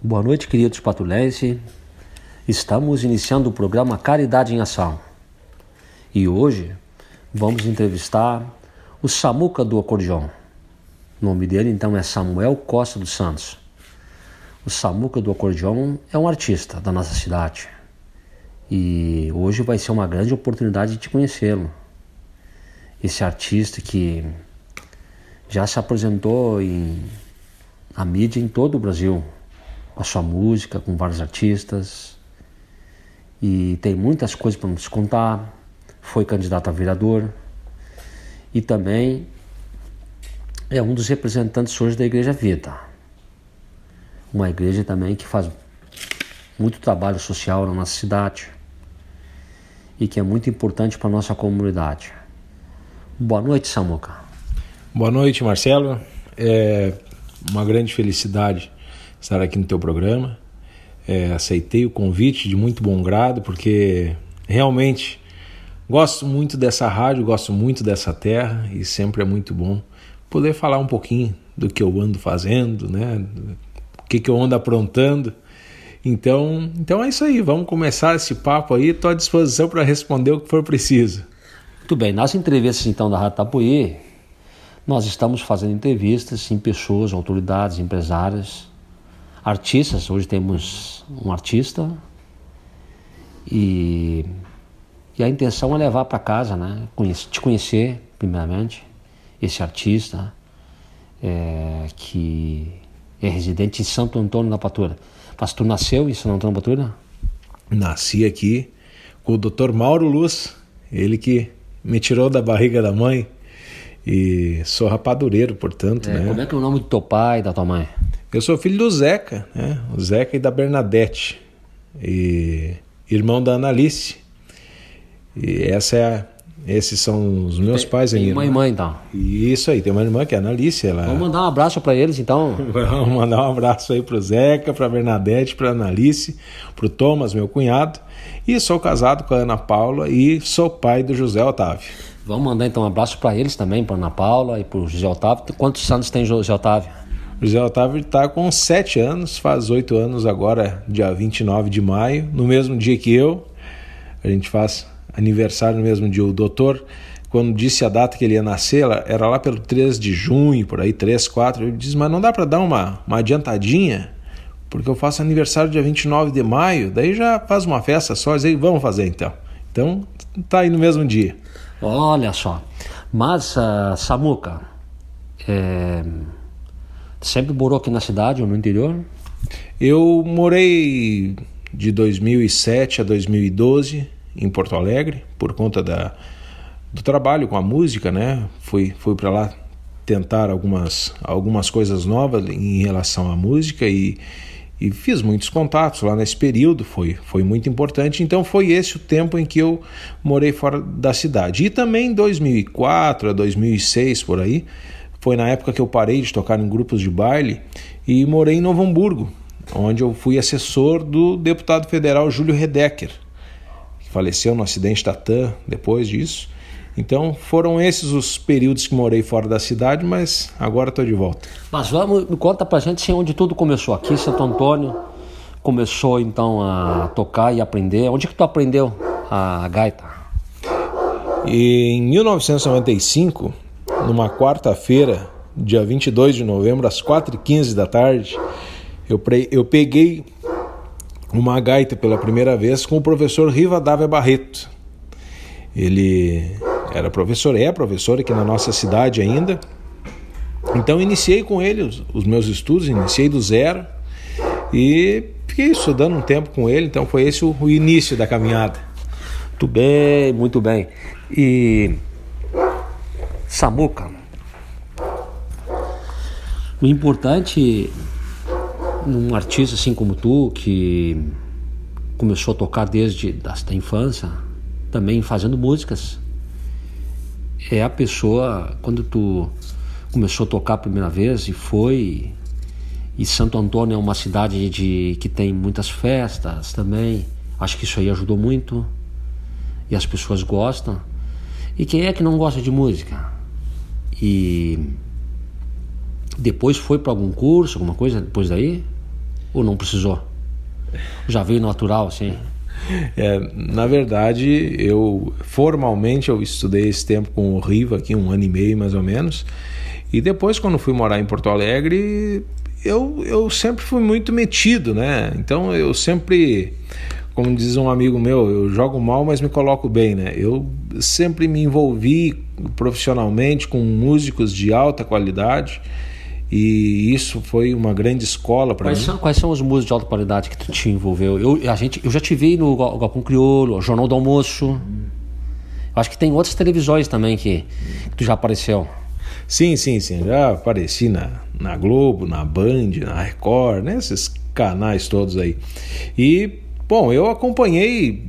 Boa noite, queridos patulenses. Estamos iniciando o programa Caridade em Ação. E hoje vamos entrevistar o Samuca do acordeão. O nome dele então é Samuel Costa dos Santos. O Samuca do acordeão é um artista da nossa cidade. E hoje vai ser uma grande oportunidade de te conhecê-lo. Esse artista que já se apresentou em a mídia em todo o Brasil, a sua música, com vários artistas. E tem muitas coisas para nos contar. Foi candidato a vereador. E também é um dos representantes hoje da Igreja Vida. Uma igreja também que faz muito trabalho social na nossa cidade e que é muito importante para a nossa comunidade. Boa noite, Samuca. Boa noite, Marcelo. É uma grande felicidade estar aqui no teu programa. É, aceitei o convite de muito bom grado, porque realmente gosto muito dessa rádio, gosto muito dessa terra e sempre é muito bom poder falar um pouquinho do que eu ando fazendo, né? O que, que eu ando aprontando. Então, então é isso aí, vamos começar esse papo aí. Estou à disposição para responder o que for preciso. Muito bem, nas entrevistas então da Rádio Tapuí, nós estamos fazendo entrevistas em pessoas, autoridades, empresárias, artistas. Hoje temos um artista e, e a intenção é levar para casa, né? te conhecer, primeiramente, esse artista é, que é residente em Santo Antônio da Patura. Mas tu nasceu em Santo Antônio da Patura? Nasci aqui com o Dr. Mauro Luz, ele que me tirou da barriga da mãe e sou rapadureiro, portanto. É, né? Como é que é o nome do teu pai e da tua mãe? Eu sou filho do Zeca, né? o Zeca e da Bernadette, e irmão da Analice. E essa é a, esses são os meus tem, pais ainda. Tem uma irmã então. Isso aí, tem uma irmã que é a Analice. Ela... Vamos mandar um abraço para eles então. Vamos mandar um abraço aí pro Zeca, pra Bernadette, pra Analice, pro Thomas, meu cunhado. E sou casado com a Ana Paula e sou pai do José Otávio. Vamos mandar então um abraço para eles também, para Ana Paula e para o José Otávio. Quantos anos tem José Otávio? José Otávio está com 7 anos, faz 8 anos agora, dia 29 de maio, no mesmo dia que eu. A gente faz aniversário no mesmo dia. O doutor, quando disse a data que ele ia nascer, era lá pelo 3 de junho, por aí, 3, 4. Ele disse, mas não dá para dar uma, uma adiantadinha? Porque eu faço aniversário dia 29 de maio, daí já faz uma festa só. Disse, vamos fazer então. Então, tá aí no mesmo dia. Olha só. Mas, uh, Samuca, é... sempre morou aqui na cidade ou no interior? Eu morei de 2007 a 2012 em Porto Alegre, por conta da, do trabalho com a música, né? Fui, fui para lá tentar algumas, algumas coisas novas em relação à música e, e fiz muitos contatos lá nesse período, foi, foi muito importante. Então foi esse o tempo em que eu morei fora da cidade. E também em 2004 a 2006 por aí, foi na época que eu parei de tocar em grupos de baile e morei em Novo Hamburgo, onde eu fui assessor do deputado federal Júlio Redecker, que faleceu no acidente da TAM depois disso. Então foram esses os períodos que morei fora da cidade, mas agora estou de volta. Mas vamos, conta pra gente assim, onde tudo começou. Aqui em Santo Antônio começou então a tocar e aprender. Onde que tu aprendeu a gaita? E em 1995, numa quarta-feira, dia 22 de novembro, às 4h15 da tarde, eu, eu peguei uma gaita pela primeira vez com o professor Rivadavia Barreto. Ele era professor, é professor aqui na nossa cidade ainda. Então iniciei com ele os, os meus estudos, iniciei do zero e fiquei estudando um tempo com ele, então foi esse o, o início da caminhada. Muito bem, muito bem. E Samuca, o importante num artista assim como tu, que começou a tocar desde da infância, também fazendo músicas, é a pessoa, quando tu começou a tocar a primeira vez e foi, e Santo Antônio é uma cidade de, que tem muitas festas também, acho que isso aí ajudou muito, e as pessoas gostam. E quem é que não gosta de música? E depois foi para algum curso, alguma coisa depois daí? Ou não precisou? Já veio natural, sim? É, na verdade, eu formalmente eu estudei esse tempo com o Riva aqui um ano e meio mais ou menos. E depois, quando fui morar em Porto Alegre, eu, eu sempre fui muito metido, né? Então eu sempre, como diz um amigo meu, eu jogo mal, mas me coloco bem, né? Eu sempre me envolvi profissionalmente com músicos de alta qualidade e isso foi uma grande escola para mim. São, quais são os músicos de alta qualidade que tu te envolveu? Eu, a gente, eu já te vi no Galpão Crioulo, Jornal do Almoço. Acho que tem outras televisões também que, que tu já apareceu. Sim, sim, sim. Já apareci na, na Globo, na Band, na Record, né? Esses canais todos aí. E, bom, eu acompanhei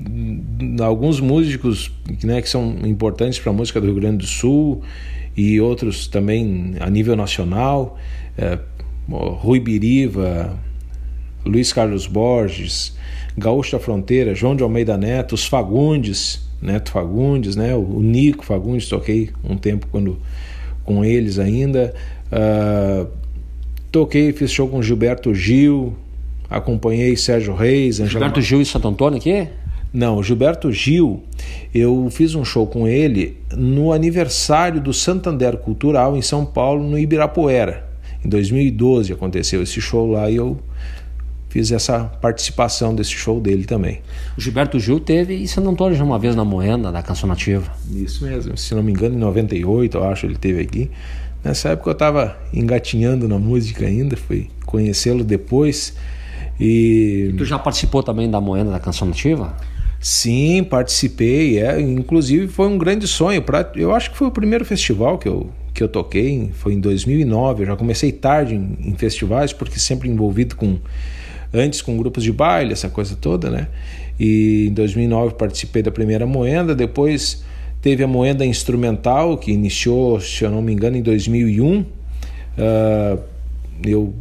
alguns músicos né, que são importantes para a música do Rio Grande do Sul e outros também a nível nacional. É, Rui Biriva, Luiz Carlos Borges, Gaúcho da Fronteira, João de Almeida Neto, os Fagundes, Neto Fagundes, né? o Nico Fagundes, toquei um tempo quando com eles ainda. Uh, toquei, fiz show com Gilberto Gil, acompanhei Sérgio Reis. Angela Gilberto Gil e Santo Antônio aqui? Não, Gilberto Gil, eu fiz um show com ele no aniversário do Santander Cultural em São Paulo, no Ibirapuera. Em 2012 aconteceu esse show lá e eu fiz essa participação desse show dele também. O Gilberto Gil teve em Santo Antônio já uma vez na Moenda, da Canção Nativa. Isso mesmo, se não me engano, em 98, eu acho, ele teve aqui. Nessa época eu estava engatinhando na música ainda, fui conhecê-lo depois. E... Tu já participou também da Moenda da Canção Nativa? Sim, participei. É, inclusive foi um grande sonho. Pra, eu acho que foi o primeiro festival que eu, que eu toquei, foi em 2009. Eu já comecei tarde em, em festivais, porque sempre envolvido com. Antes com grupos de baile, essa coisa toda, né? E em 2009 participei da primeira moenda, depois teve a moenda instrumental, que iniciou, se eu não me engano, em 2001. Uh, ah, eu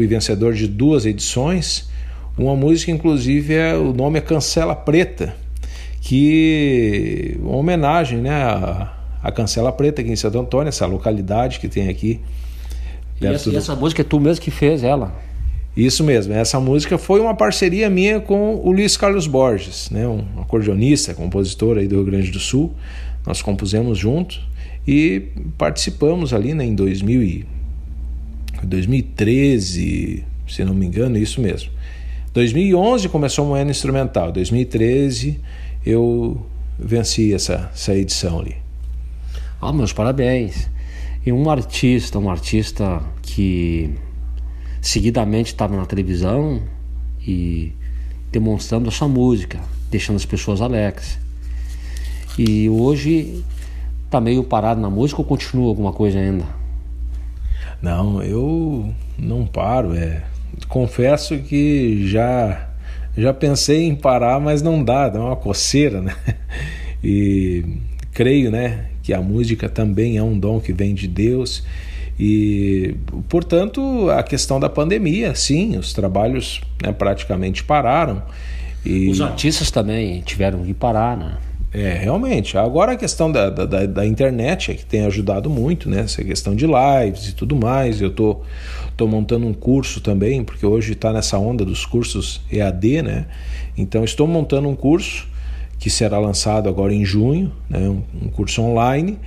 fui vencedor de duas edições. Uma música, inclusive, é, o nome é Cancela Preta, que uma homenagem né, a, a Cancela Preta aqui em Santo Antônio, essa localidade que tem aqui. E essa, do... essa música é tu mesmo que fez ela? Isso mesmo, essa música foi uma parceria minha com o Luiz Carlos Borges, né, um acordeonista, compositor aí do Rio Grande do Sul. Nós compusemos juntos e participamos ali né, em 2000 e 2013, se não me engano, isso mesmo. 2011 começou a moeda instrumental. 2013 eu venci essa, essa edição ali. Ah, meus parabéns. E um artista, um artista que seguidamente estava na televisão e demonstrando a sua música, deixando as pessoas alegres. E hoje está meio parado na música ou continua alguma coisa ainda? Não, eu não paro. É, confesso que já já pensei em parar, mas não dá, dá uma coceira, né? E creio, né, que a música também é um dom que vem de Deus e, portanto, a questão da pandemia, sim, os trabalhos né, praticamente pararam. E... Os artistas também tiveram que parar, né? É, realmente. Agora a questão da, da, da, internet é que tem ajudado muito, né? Essa questão de lives e tudo mais. Eu tô, tô montando um curso também, porque hoje está nessa onda dos cursos EAD, né? Então estou montando um curso que será lançado agora em junho, né? um, curso online.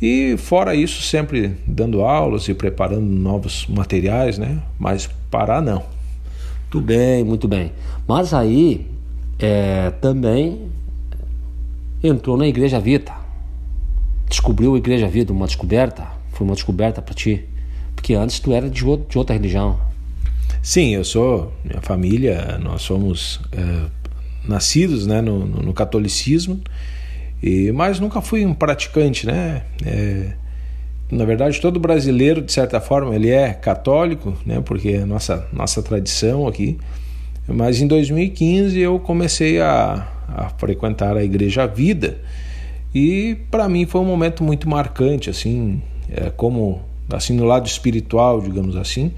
E fora isso, sempre dando aulas e preparando novos materiais, né? Mas parar não. Muito bem, muito bem. Mas aí é, também entrou na Igreja Vita. Descobriu a Igreja Vida, uma descoberta. Foi uma descoberta para ti. Porque antes tu era de, de outra religião. Sim, eu sou, minha família, nós somos é, nascidos né, no, no, no, catolicismo, e, mas nunca fui um praticante, né? É, na verdade, todo brasileiro, de certa forma, ele é católico, né? Porque é nossa, nossa tradição aqui. Mas em 2015 eu comecei a, a frequentar a Igreja Vida e para mim foi um momento muito marcante, assim, é, como assim no lado espiritual, digamos assim.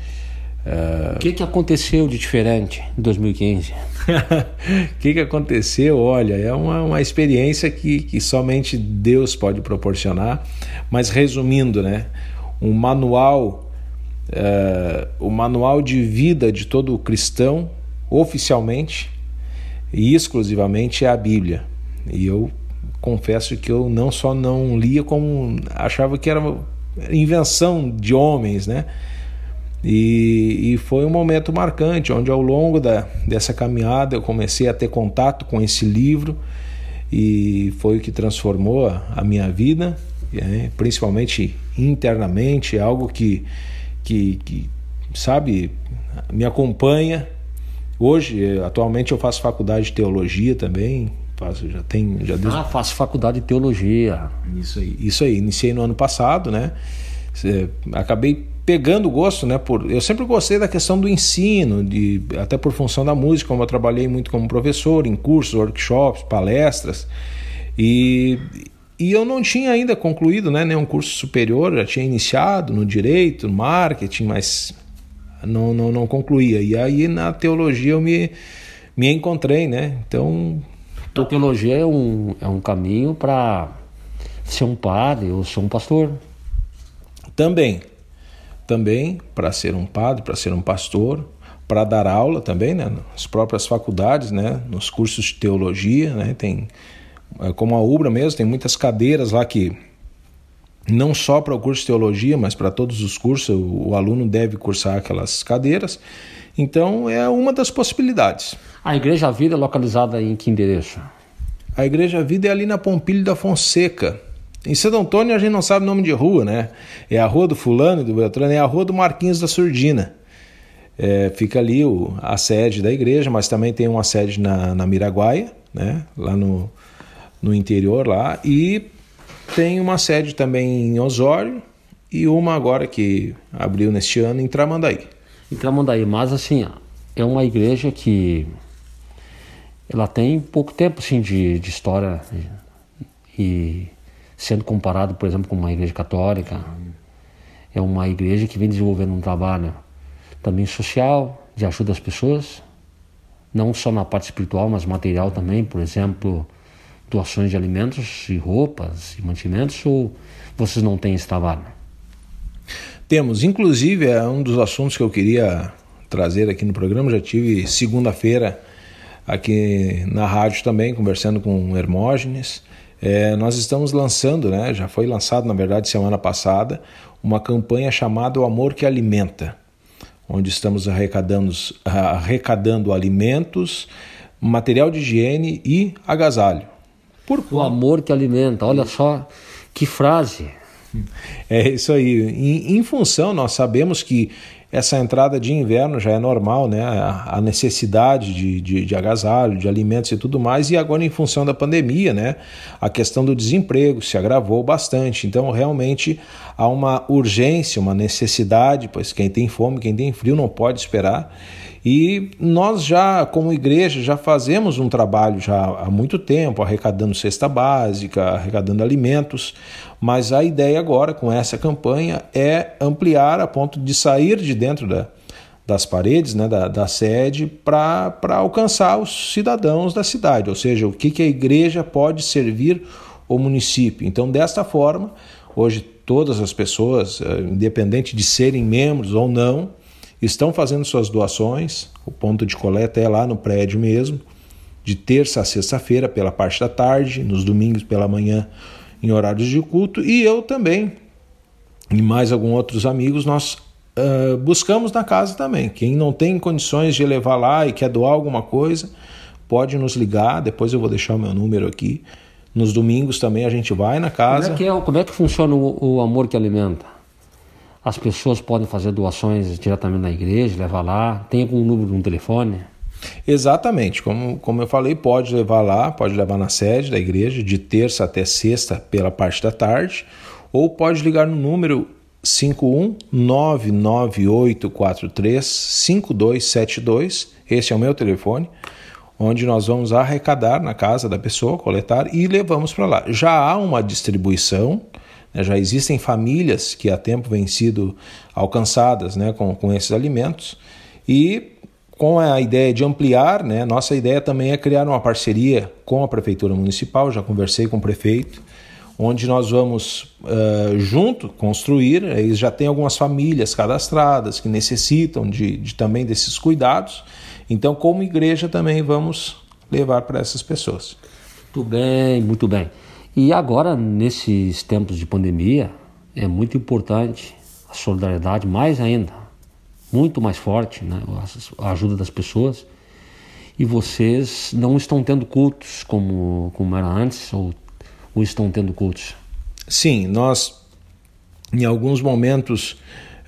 É, o que, que aconteceu de diferente em 2015? O que, que aconteceu? Olha, é uma, uma experiência que, que somente Deus pode proporcionar. Mas resumindo, né, um manual uh, o manual de vida de todo cristão, oficialmente e exclusivamente, é a Bíblia. E eu confesso que eu não só não lia, como achava que era invenção de homens, né? E, e, foi um momento marcante, onde ao longo da, dessa caminhada eu comecei a ter contato com esse livro e foi o que transformou a, minha vida, é, principalmente internamente, é algo que, que, que, sabe, me acompanha. Hoje, atualmente, eu faço faculdade de teologia também, faço, já tem, já desde... Ah, faço faculdade de teologia. Isso aí, isso aí. Iniciei no ano passado, né? Acabei pegando gosto, né? Por, eu sempre gostei da questão do ensino, de, até por função da música, como eu trabalhei muito como professor, em cursos, workshops, palestras. E, e eu não tinha ainda concluído né, nenhum curso superior, já tinha iniciado no direito, no marketing, mas não, não, não concluía. E aí na teologia eu me, me encontrei, né? Então a teologia é um, é um caminho para ser um padre ou ser um pastor. Também. Também para ser um padre, para ser um pastor, para dar aula também, né? Nas próprias faculdades, né? Nos cursos de teologia, né? Tem, é, como a UBRA mesmo, tem muitas cadeiras lá que não só para o curso de teologia, mas para todos os cursos, o, aluno deve cursar aquelas cadeiras. Então é uma das possibilidades. A Igreja Vida é localizada em que endereço? A Igreja Vida é ali na Pompilho da Fonseca. Em Santo Antônio a gente não sabe o nome de rua, né? É a rua do fulano e do Beltrano, é a rua do Marquinhos da Surdina. É, fica ali o, a sede da igreja, mas também tem uma sede na, na Miraguaia, né? lá no, no interior lá, e tem uma sede também em Osório e uma agora que abriu neste ano em Tramandaí. Em Tramandaí, mas assim, é uma igreja que ela tem pouco tempo assim, de, de história e sendo comparado, por exemplo, com uma igreja católica, é uma igreja que vem desenvolvendo um trabalho também social, de ajuda às pessoas, não só na parte espiritual, mas material também, por exemplo, doações de alimentos e roupas e mantimentos, ou vocês não têm esse trabalho? Temos, inclusive, é um dos assuntos que eu queria trazer aqui no programa. Já tive segunda-feira aqui na rádio também, conversando com Hermógenes. É, nós estamos lançando, né, já foi lançado na verdade semana passada, uma campanha chamada O Amor que Alimenta, onde estamos arrecadando, arrecadando alimentos, material de higiene e agasalho. Por o amor que alimenta, olha só que frase. É isso aí. Em, em, função, nós sabemos que essa entrada de inverno já é normal, né? A, necessidade de, de, de, agasalho, de alimentos e tudo mais, e agora, em função da pandemia, né? A questão do desemprego se agravou bastante. Então, realmente há uma urgência, uma necessidade, pois quem tem fome, quem tem frio não pode esperar. E nós já, como igreja, já fazemos um trabalho já há muito tempo, arrecadando cesta básica, arrecadando alimentos, mas a ideia agora com essa campanha é ampliar a ponto de sair de dentro da, das paredes, né, da, da sede, para alcançar os cidadãos da cidade, ou seja, o que, que a igreja pode servir o município. Então, desta forma, hoje todas as pessoas, eh, independente de serem membros ou não, estão fazendo suas doações. O ponto de coleta é lá no prédio mesmo, de terça a sexta-feira, pela parte da tarde, nos domingos pela manhã, em horários de culto. E eu também, e mais alguns outros amigos, nós uh, buscamos na casa também. Quem não tem condições de levar lá e quer doar alguma coisa, pode nos ligar. Depois eu vou deixar o meu número aqui. Nos domingos também a gente vai na casa. Como é que, é, como é que funciona o, o amor que alimenta? As pessoas podem fazer doações diretamente na igreja, levar lá. Tem algum número, um telefone? Exatamente, como, como eu falei, pode levar lá, pode levar na sede da igreja, de terça até sexta, pela parte da tarde, ou pode ligar no número 51998435272. Esse é o meu telefone, onde nós vamos arrecadar na casa da pessoa, coletar e levamos para lá. Já há uma distribuição? Já existem famílias que há tempo vêm sido alcançadas né, com, com esses alimentos e com a ideia de ampliar, né, nossa ideia também é criar uma parceria com a Prefeitura Municipal, já conversei com o prefeito, onde nós vamos uh, junto construir. Aí já tem algumas famílias cadastradas que necessitam de, de também desses cuidados. Então, como igreja, também vamos levar para essas pessoas. Muito bem, muito bem. E agora, nesses tempos de pandemia, é muito importante a solidariedade, mais ainda, muito mais forte, né? a ajuda das pessoas. E vocês não estão tendo cultos como, como era antes, ou, ou estão tendo cultos? Sim, nós, em alguns momentos,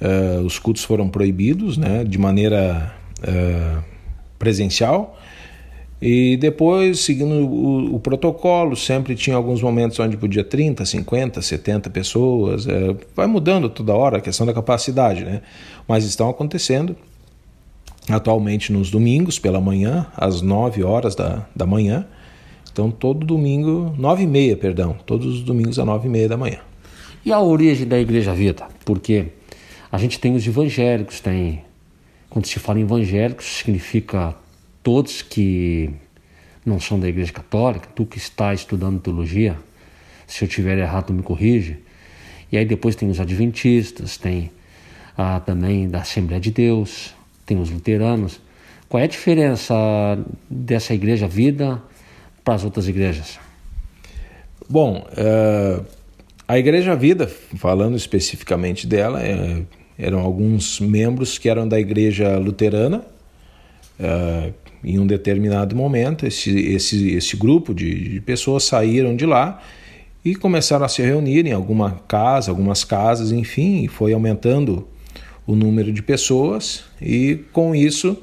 uh, os cultos foram proibidos né, de maneira uh, presencial. E depois, seguindo o, o, protocolo, sempre tinha alguns momentos onde podia 30, 50, 70 pessoas. É, vai mudando toda hora a questão da capacidade, né? Mas estão acontecendo atualmente nos domingos pela manhã, às 9 horas da, da manhã. Então, todo domingo, 9 e meia, perdão, todos os domingos às 9 e meia da manhã. E a origem da Igreja Vida? Porque a gente tem os evangélicos, tem quando se fala em evangélicos, significa todos que não são da Igreja Católica, tu que está estudando teologia, se eu tiver errado, me corrige. E aí depois tem os adventistas, tem ah, também da Assembleia de Deus, tem os luteranos. Qual é a diferença dessa igreja vida para as outras igrejas? Bom, uh, a Igreja Vida, falando especificamente dela, é, eram alguns membros que eram da igreja luterana. Uh, em um determinado momento, esse, esse, esse grupo de, de, pessoas saíram de lá e começaram a se reunir em alguma casa, algumas casas, enfim, e foi aumentando o número de pessoas e com isso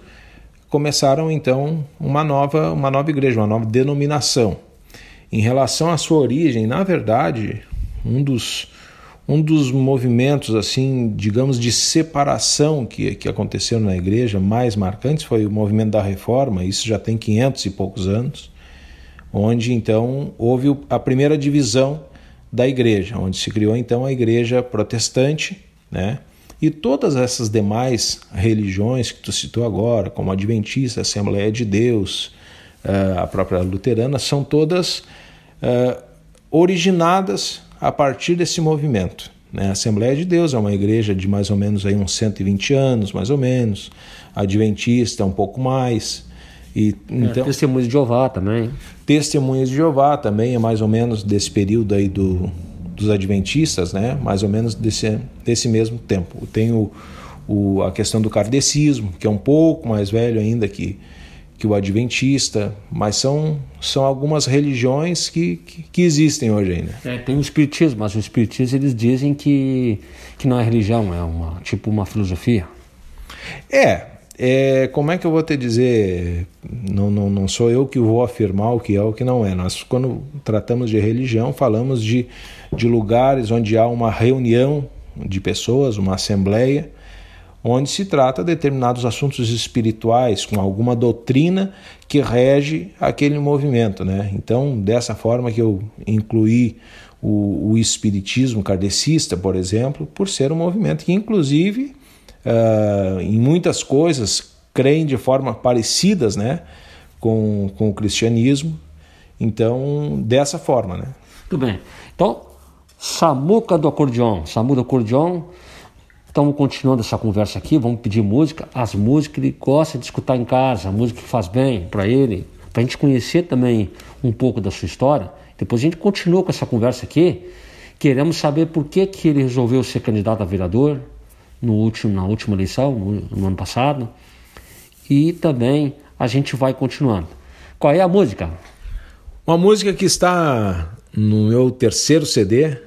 começaram então uma nova, uma nova igreja, uma nova denominação. Em relação à sua origem, na verdade, um dos um dos movimentos, assim, digamos, de separação que, que aconteceram na igreja mais marcantes foi o movimento da reforma, isso já tem 500 e poucos anos, onde então houve a primeira divisão da igreja, onde se criou então a igreja protestante, né? E todas essas demais religiões que tu citou agora, como Adventista, Assembleia de Deus, eh, a própria luterana, são todas uh, originadas a partir desse movimento. Né? A Assembleia de Deus é uma igreja de mais ou menos aí uns 120 anos, mais ou menos. Adventista um pouco mais. E, é, então, Testemunhas de Jeová também. Testemunhas de Jeová também é mais ou menos desse período aí do, dos Adventistas, né? mais ou menos desse, desse mesmo tempo. Tem o, o, a questão do kardecismo, que é um pouco mais velho ainda que, que o adventista, mas são, são algumas religiões que, que, que existem hoje ainda. É, tem o espiritismo, mas o espiritismo eles dizem que, que não é religião, é uma tipo uma filosofia. É, é, como é que eu vou te dizer? Não, não, não sou eu que vou afirmar o que é o que não é. Nós, quando tratamos de religião, falamos de, de lugares onde há uma reunião de pessoas, uma assembleia, onde se trata determinados assuntos espirituais com alguma doutrina que rege aquele movimento, né? Então, dessa forma que eu incluí o, o espiritismo kardecista, por exemplo, por ser um movimento que, inclusive, uh, em muitas coisas creem de forma parecidas, né, com, com o cristianismo. Então, dessa forma, né? Tudo bem. Então, Samuca do acordeon, Samu do acordeon Estamos continuando essa conversa aqui, vamos pedir música, as músicas que ele gosta de escutar em casa, a música que faz bem para ele, para a gente conhecer também um pouco da sua história. Depois a gente continua com essa conversa aqui. Queremos saber por que, que ele resolveu ser candidato a vereador no último, na última eleição, no, no ano passado. E também a gente vai continuando. Qual é a música? Uma música que está no meu terceiro CD,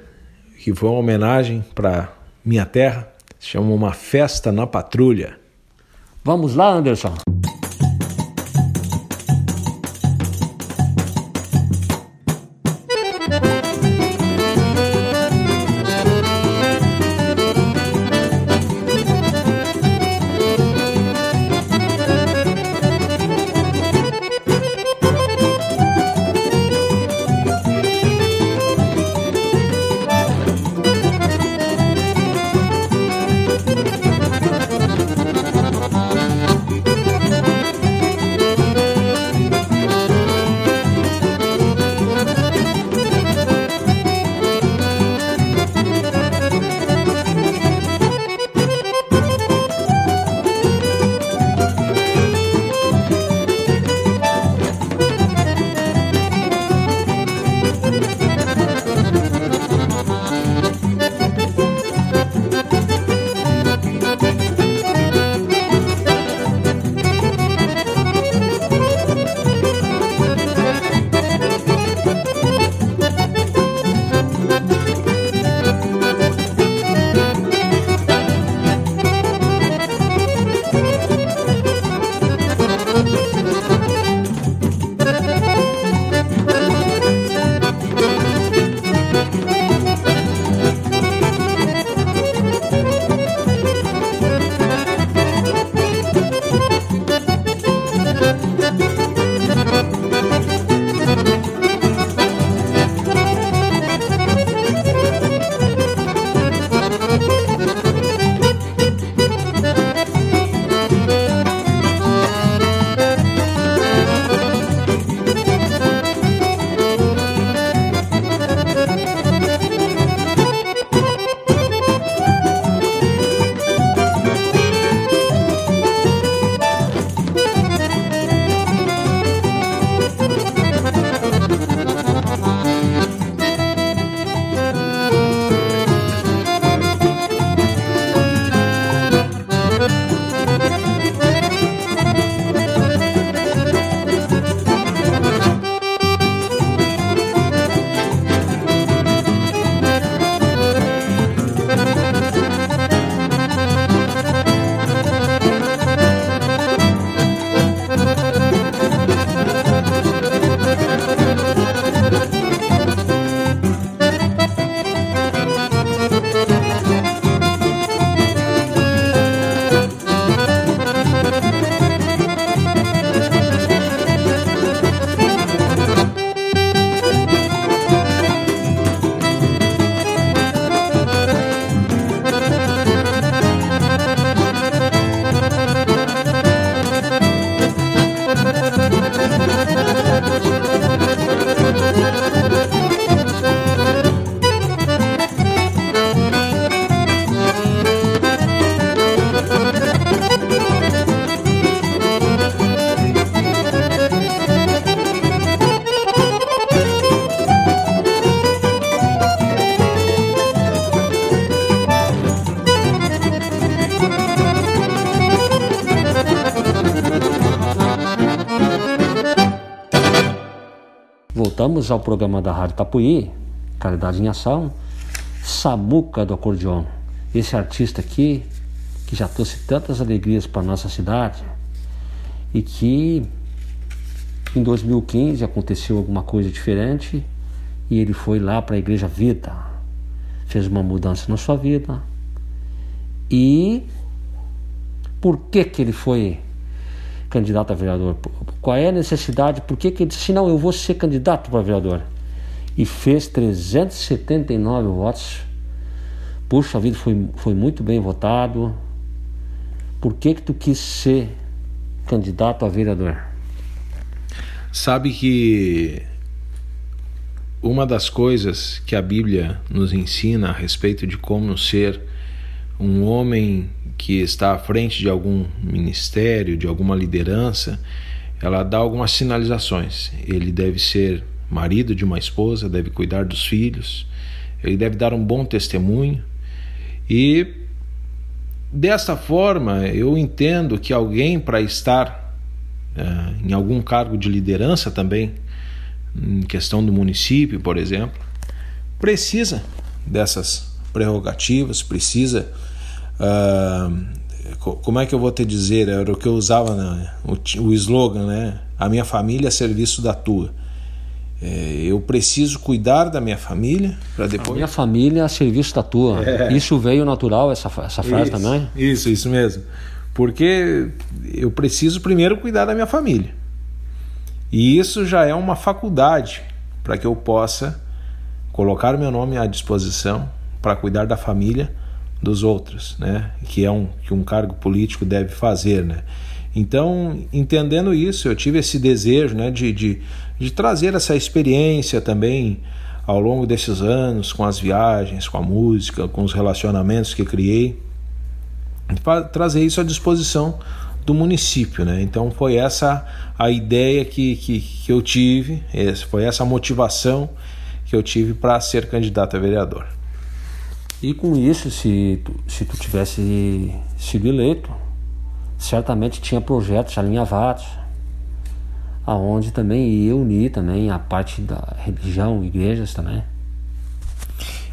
que foi uma homenagem para minha terra, chama Uma Festa na Patrulha. Vamos lá, Anderson. Voltamos ao programa da Rádio Tapuí, Caridade em Ação, Samuca do Acordeon. Esse artista aqui, que já trouxe tantas alegrias para nossa cidade e que em 2015 aconteceu alguma coisa diferente e ele foi lá para a Igreja Vida, fez uma mudança na sua vida. E por que que ele foi candidato a vereador? Qual é a necessidade? Por que, que ele disse, não, eu vou ser candidato para vereador? E fez 379 votos. Puxa vida, foi, foi muito bem votado. Por que que tu quis ser candidato a vereador? Sabe que uma das coisas que a Bíblia nos ensina a respeito de como ser um homem que está à frente de algum ministério, de alguma liderança, ela dá algumas sinalizações. Ele deve ser marido de uma esposa, deve cuidar dos filhos, ele deve dar um bom testemunho e desta forma eu entendo que alguém para estar uh, em algum cargo de liderança também, em questão do município, por exemplo, precisa dessas prerrogativas, precisa uh, como é que eu vou te dizer? Era o que eu usava, né? o, o slogan, né? A minha família a serviço da tua. É, eu preciso cuidar da minha família para depois. A minha família a serviço da tua. É. Isso veio natural, essa, essa frase isso, também? Isso, isso mesmo. Porque eu preciso primeiro cuidar da minha família. E isso já é uma faculdade para que eu possa colocar meu nome à disposição para cuidar da família dos outros, né? Que é um que um cargo político deve fazer, né? Então, entendendo isso, eu tive esse desejo, né, de, de, de trazer essa experiência também ao longo desses anos, com as viagens, com a música, com os relacionamentos que criei, trazer isso à disposição do município, né? Então foi essa a ideia que, que, que eu tive, foi essa a motivação que eu tive para ser candidato a vereador. E com isso, se tu, se tu tivesse sido eleito, certamente tinha projetos alinhavados, aonde também ia unir também a parte da religião, igrejas também.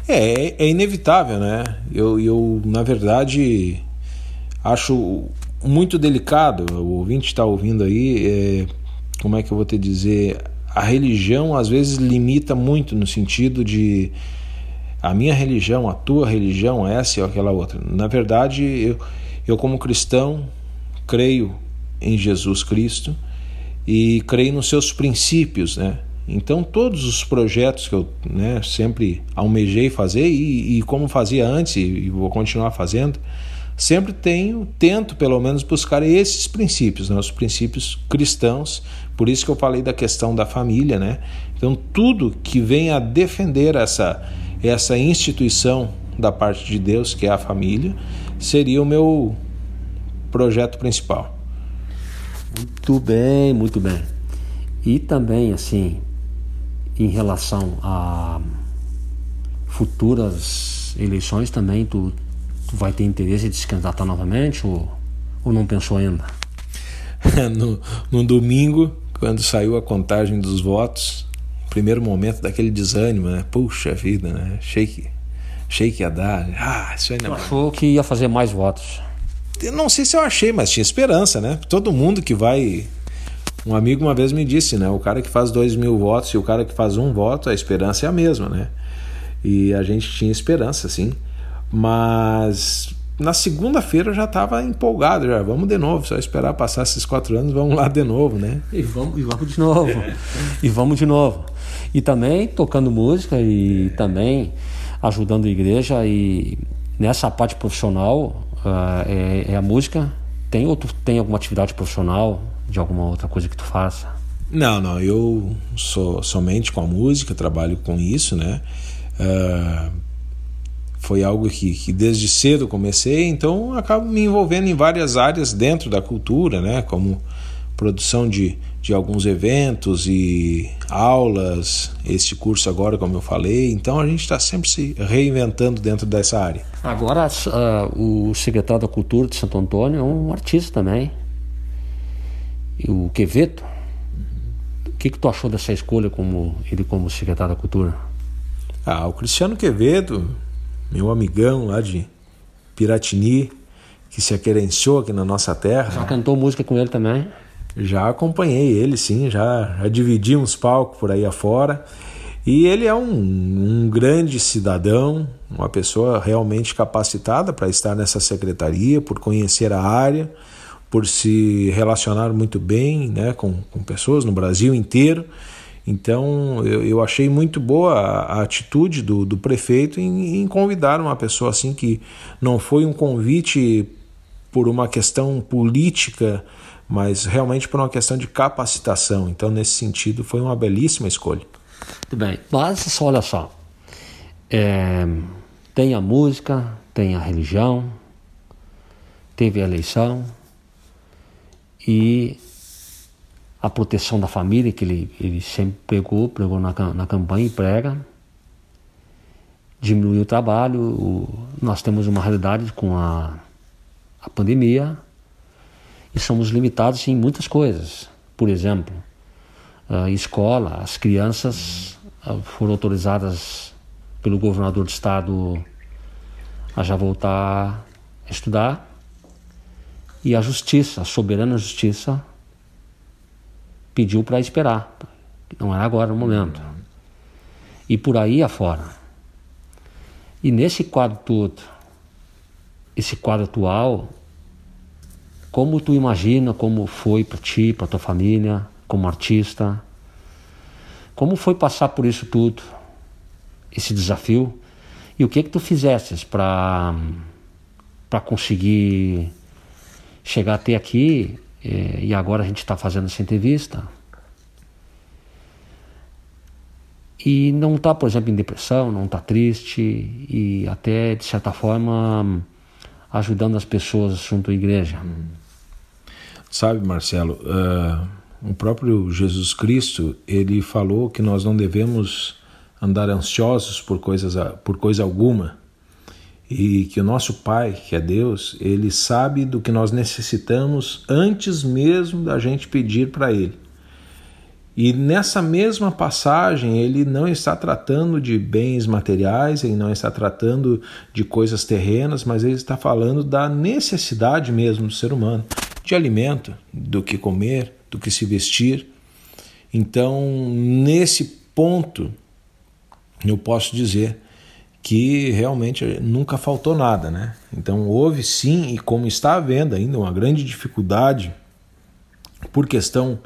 É, é inevitável, né? Eu, eu, na verdade, acho muito delicado, o ouvinte está ouvindo aí, é, como é que eu vou te dizer? A religião às vezes limita muito no sentido de a minha religião, a tua religião, essa ou aquela outra. Na verdade, eu, eu como cristão, creio em Jesus Cristo e creio nos seus princípios, né? Então todos os projetos que eu né, sempre almejei fazer e, e como fazia antes e, e vou continuar fazendo, sempre tenho, tento pelo menos buscar esses princípios, né, os princípios cristãos. Por isso que eu falei da questão da família, né? Então tudo que vem a defender essa essa instituição da parte de Deus, que é a família, seria o meu projeto principal. Muito bem, muito bem. E também assim, em relação a futuras eleições também, tu, tu vai ter interesse de se candidatar novamente ou, ou não pensou ainda? no, no domingo, quando saiu a contagem dos votos, primeiro momento daquele desânimo, né? Puxa vida, né? Achei que, achei que ia dar. Ah, isso ainda. Tu achou que ia fazer mais votos? Eu não sei se eu achei, mas tinha esperança, né? Todo mundo que vai um amigo uma vez me disse, né? O cara que faz dois mil votos e o cara que faz um voto, a esperança é a mesma, né? E a gente tinha esperança, sim. Mas na segunda-feira eu já estava empolgado, já vamos de novo, só esperar passar esses quatro anos, vamos lá de novo, né? E vamos, e vamos de novo, e vamos de novo. E também tocando música e também ajudando a igreja e nessa parte profissional uh, é, é, a música. Tem outro, tem alguma atividade profissional de alguma outra coisa que tu faça? Não, não. Eu sou somente com a música, trabalho com isso, né? Uh, foi algo que, que desde cedo comecei, então acabo me envolvendo em várias áreas dentro da cultura, né? Como produção de, de alguns eventos e aulas, este curso agora, como eu falei. Então a gente está sempre se reinventando dentro dessa área. Agora, uh, o secretário da Cultura de Santo Antônio é um artista também o Quevedo. O que, que tu achou dessa escolha como ele como secretário da Cultura? Ah, o Cristiano Quevedo, meu amigão lá de Piratini, que se aquerenciou aqui na nossa terra. Já cantou música com ele também? Já acompanhei ele, sim, já, já dividi uns palcos por aí afora. E ele é um, um grande cidadão, uma pessoa realmente capacitada para estar nessa secretaria, por conhecer a área por se relacionar muito bem né, com, com pessoas no Brasil inteiro. Então eu, eu achei muito boa a, a atitude do, do prefeito em, em, convidar uma pessoa assim que não foi um convite por uma questão política, mas realmente por uma questão de capacitação. Então, nesse sentido, foi uma belíssima escolha. Muito bem, mas olha só, é, tem a música, tem a religião, teve a eleição, e a proteção da família, que ele, ele sempre pregou, pregou na, na campanha e prega, diminuiu o trabalho. O, nós temos uma realidade com a, a pandemia e somos limitados em muitas coisas. Por exemplo, a escola, as crianças foram autorizadas pelo governador do estado a já voltar a estudar e a justiça, a soberana justiça, pediu para esperar. Não era agora o momento. E por aí afora. E nesse quadro todo, esse quadro atual, como tu imagina como foi para ti, para tua família, como artista? Como foi passar por isso tudo? Esse desafio? E o que que tu fizestes para para conseguir chegar até aqui é, e agora a gente está fazendo essa entrevista e não está, por exemplo, em depressão, não está triste e até de certa forma ajudando as pessoas junto à igreja. Sabe, Marcelo, uh, o próprio Jesus Cristo ele falou que nós não devemos andar ansiosos por coisas por coisa alguma e que o nosso Pai, que é Deus, ele sabe do que nós necessitamos antes mesmo da gente pedir para ele. E nessa mesma passagem, ele não está tratando de bens materiais, ele não está tratando de coisas terrenas, mas ele está falando da necessidade mesmo do ser humano, de alimento, do que comer, do que se vestir. Então, nesse ponto, eu posso dizer que realmente nunca faltou nada, né? Então houve sim, e como está havendo ainda uma grande dificuldade por questão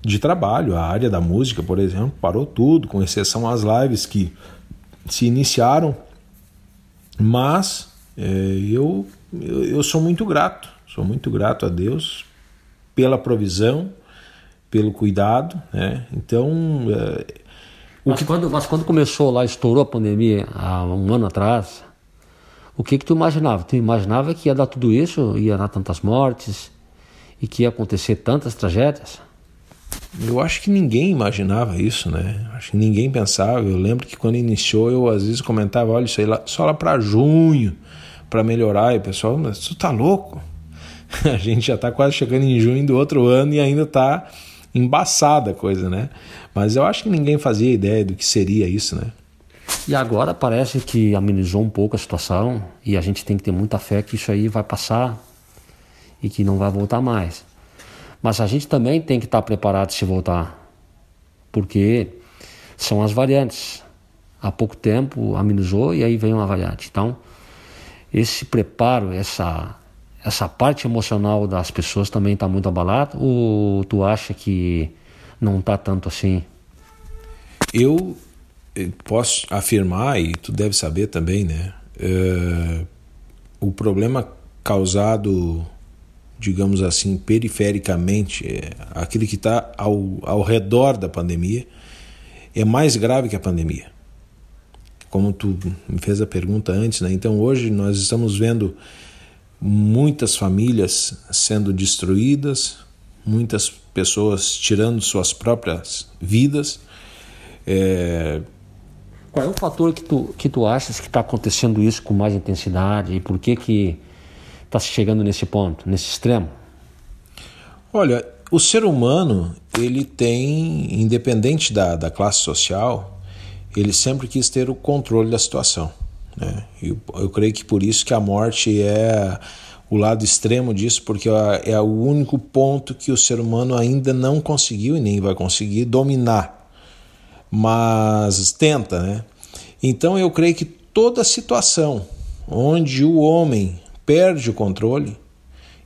de trabalho. A área da música, por exemplo, parou tudo, com exceção às lives que se iniciaram. Mas é, eu, eu, eu sou muito grato, sou muito grato a Deus pela provisão, pelo cuidado. Né? Então. É, mas, que... quando, mas quando começou lá, estourou a pandemia há um ano atrás, o que que tu imaginava? Tu imaginava que ia dar tudo isso, ia dar tantas mortes e que ia acontecer tantas tragédias? Eu acho que ninguém imaginava isso, né? Acho que ninguém pensava. Eu lembro que quando iniciou, eu às vezes comentava: olha, isso aí lá, só lá para junho para melhorar. E o pessoal, mas tu tá louco? A gente já está quase chegando em junho do outro ano e ainda está embaçada a coisa, né? Mas eu acho que ninguém fazia ideia do que seria isso, né? E agora parece que amenizou um pouco a situação e a gente tem que ter muita fé que isso aí vai passar e que não vai voltar mais. Mas a gente também tem que estar preparado se voltar, porque são as variantes. Há pouco tempo amenizou e aí vem uma variante. Então, esse preparo, essa essa parte emocional das pessoas também está muito abalada ou tu acha que não está tanto assim? Eu posso afirmar e tu deve saber também, né? É, o problema causado digamos assim, perifericamente, é, aquele que está ao, ao redor da pandemia, é mais grave que a pandemia. Como tu me fez a pergunta antes, né? Então hoje nós estamos vendo muitas famílias sendo destruídas, muitas pessoas tirando suas próprias vidas. É... Qual é o fator que tu, que tu achas que está acontecendo isso com mais intensidade e por que que está chegando nesse ponto, nesse extremo? Olha, o ser humano, ele tem, independente da, da classe social, ele sempre quis ter o controle da situação. Né? Eu, eu creio que por isso que a morte é o lado extremo disso, porque é, o único ponto que o ser humano ainda não conseguiu e nem vai conseguir dominar, mas tenta, né? Então eu creio que toda situação onde o homem perde o controle,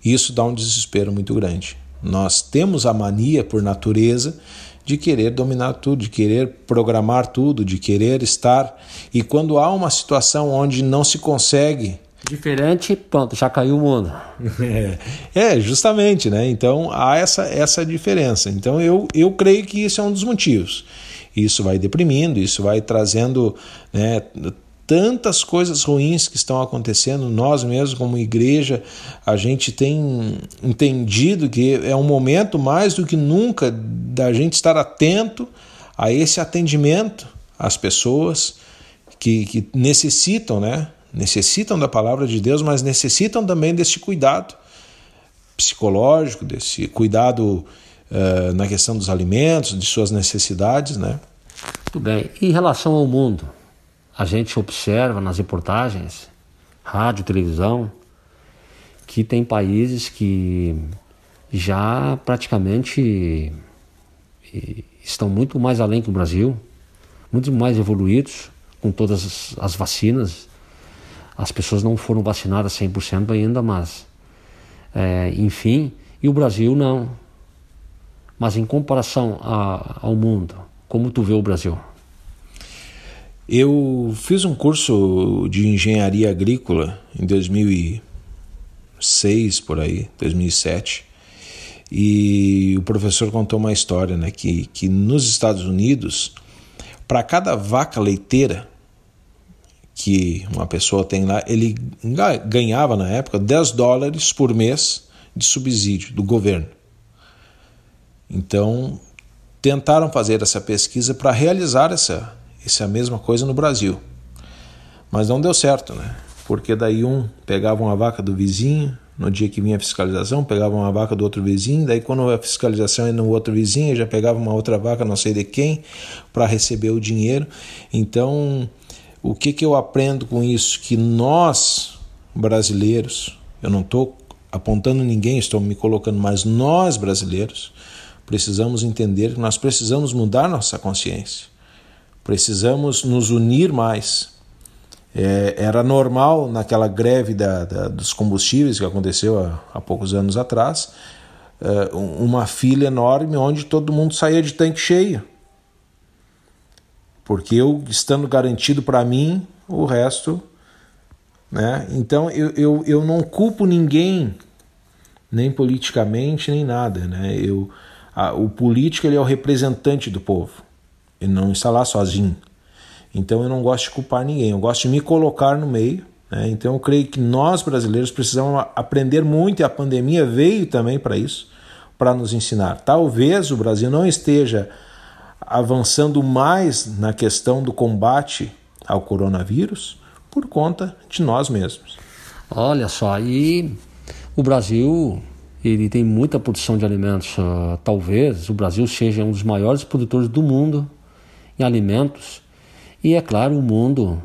isso dá um desespero muito grande. Nós temos a mania, por natureza, de querer dominar tudo, de querer programar tudo, de querer estar. E quando há uma situação onde não se consegue. Diferente, pronto, já caiu o mundo. É, é, justamente, né? Então há essa, essa diferença. Então eu, eu creio que isso é um dos motivos. Isso vai deprimindo, isso vai trazendo né, tantas coisas ruins que estão acontecendo, nós mesmos, como igreja, a gente tem entendido que é um momento mais do que nunca da gente estar atento a esse atendimento às pessoas que, que necessitam, né? Necessitam da palavra de Deus, mas necessitam também desse cuidado psicológico, desse cuidado uh, na questão dos alimentos, de suas necessidades, né? Tudo bem. Em relação ao mundo, a gente observa nas reportagens, rádio, televisão, que tem países que já praticamente estão muito mais além que o Brasil, muito mais evoluídos com todas as vacinas. As pessoas não foram vacinadas 100% ainda, mas é, enfim, e o Brasil não. Mas em comparação a, ao mundo, como tu vê o Brasil? Eu fiz um curso de engenharia agrícola em 2006, por aí, 2007, e o professor contou uma história, né, que, que nos Estados Unidos, para cada vaca leiteira que uma pessoa tem lá, ele ganhava na época 10 dólares por mês de subsídio do governo. Então, tentaram fazer essa pesquisa para realizar essa isso é a mesma coisa no Brasil. Mas não deu certo, né? Porque daí um pegava uma vaca do vizinho, no dia que vinha a fiscalização, pegava uma vaca do outro vizinho, daí quando a fiscalização ia no outro vizinho, já pegava uma outra vaca, não sei de quem, para receber o dinheiro. Então, o que, que eu aprendo com isso? Que nós, brasileiros, eu não estou apontando ninguém, estou me colocando, mas nós, brasileiros, precisamos entender que nós precisamos mudar nossa consciência. Precisamos nos unir mais. É, era normal naquela greve da, da, dos combustíveis que aconteceu há, há poucos anos atrás, uh, uma fila enorme onde todo mundo saía de tanque cheio. Porque eu, estando garantido para mim, o resto. Né? Então eu, eu, eu não culpo ninguém, nem politicamente, nem nada. Né? Eu, a, o político ele é o representante do povo, ele não lá sozinho. Então eu não gosto de culpar ninguém, eu gosto de me colocar no meio. Né? Então eu creio que nós brasileiros precisamos aprender muito e a pandemia veio também para isso, para nos ensinar. Talvez o Brasil não esteja avançando mais na questão do combate ao coronavírus por conta de nós mesmos. Olha só, e o Brasil ele tem muita produção de alimentos. Uh, talvez o Brasil seja um dos maiores produtores do mundo em alimentos. E é claro, o mundo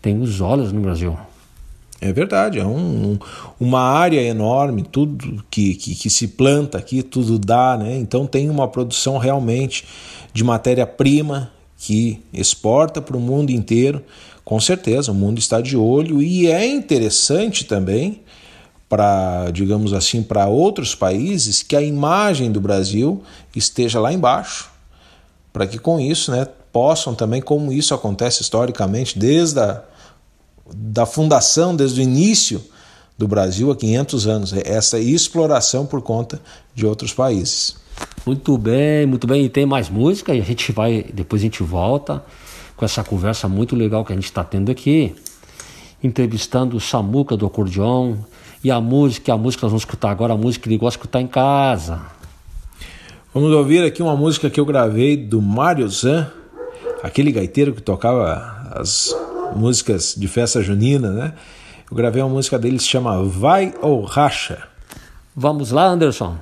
tem os olhos no Brasil. É verdade, é um, uma área enorme, tudo que, que, que, se planta aqui, tudo dá, né? Então tem uma produção realmente de matéria-prima que exporta para o mundo inteiro. Com certeza, o mundo está de olho e é interessante também para, digamos assim, para outros países que a imagem do Brasil esteja lá embaixo, para que com isso, né, possam também, como isso acontece historicamente desde a da fundação, desde o início do Brasil há 500 anos, é essa exploração por conta de outros países. Muito bem, muito bem. E tem mais música e a gente vai, depois a gente volta com essa conversa muito legal que a gente está tendo aqui, entrevistando o Samuca do acordeon e a música, a música nós vamos escutar agora, a música que ele gosta de escutar em casa. Vamos ouvir aqui uma música que eu gravei do Mário Zan, aquele gaiteiro que tocava as músicas de festa junina, né? Eu gravei uma música dele que se chama Vai ou Racha. Vamos lá, Anderson.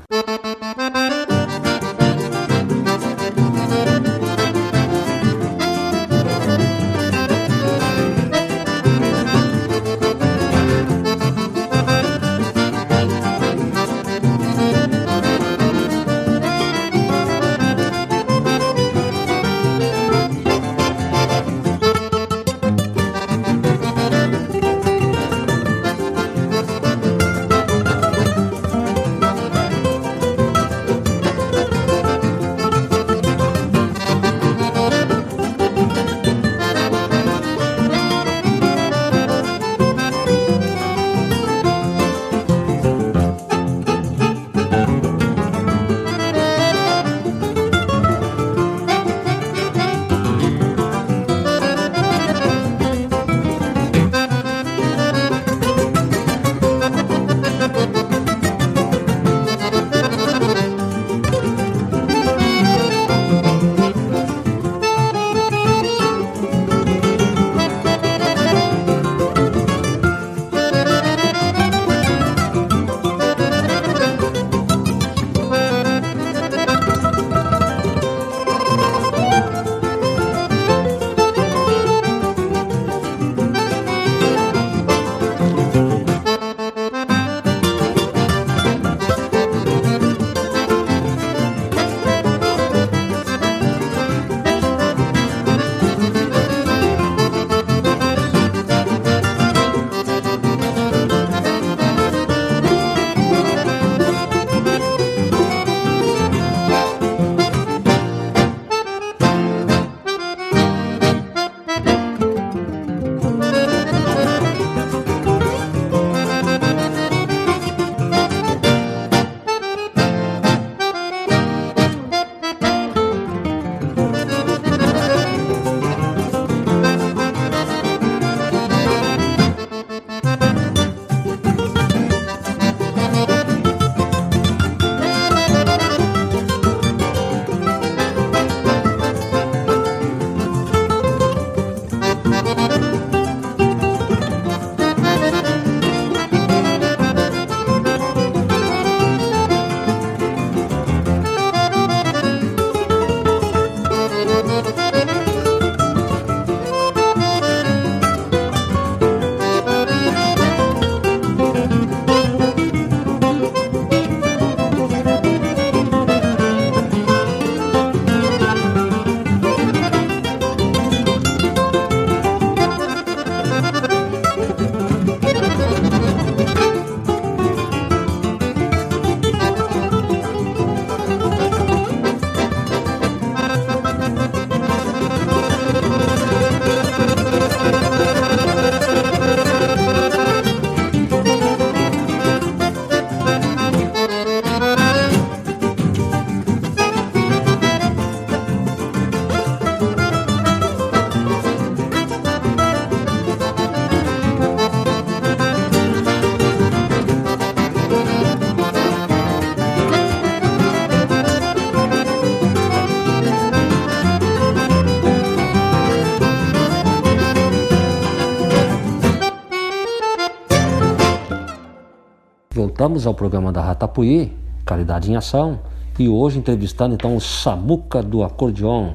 Voltamos ao programa da Ratapuí, Caridade em Ação, e hoje entrevistando então o Samuca do acordeon.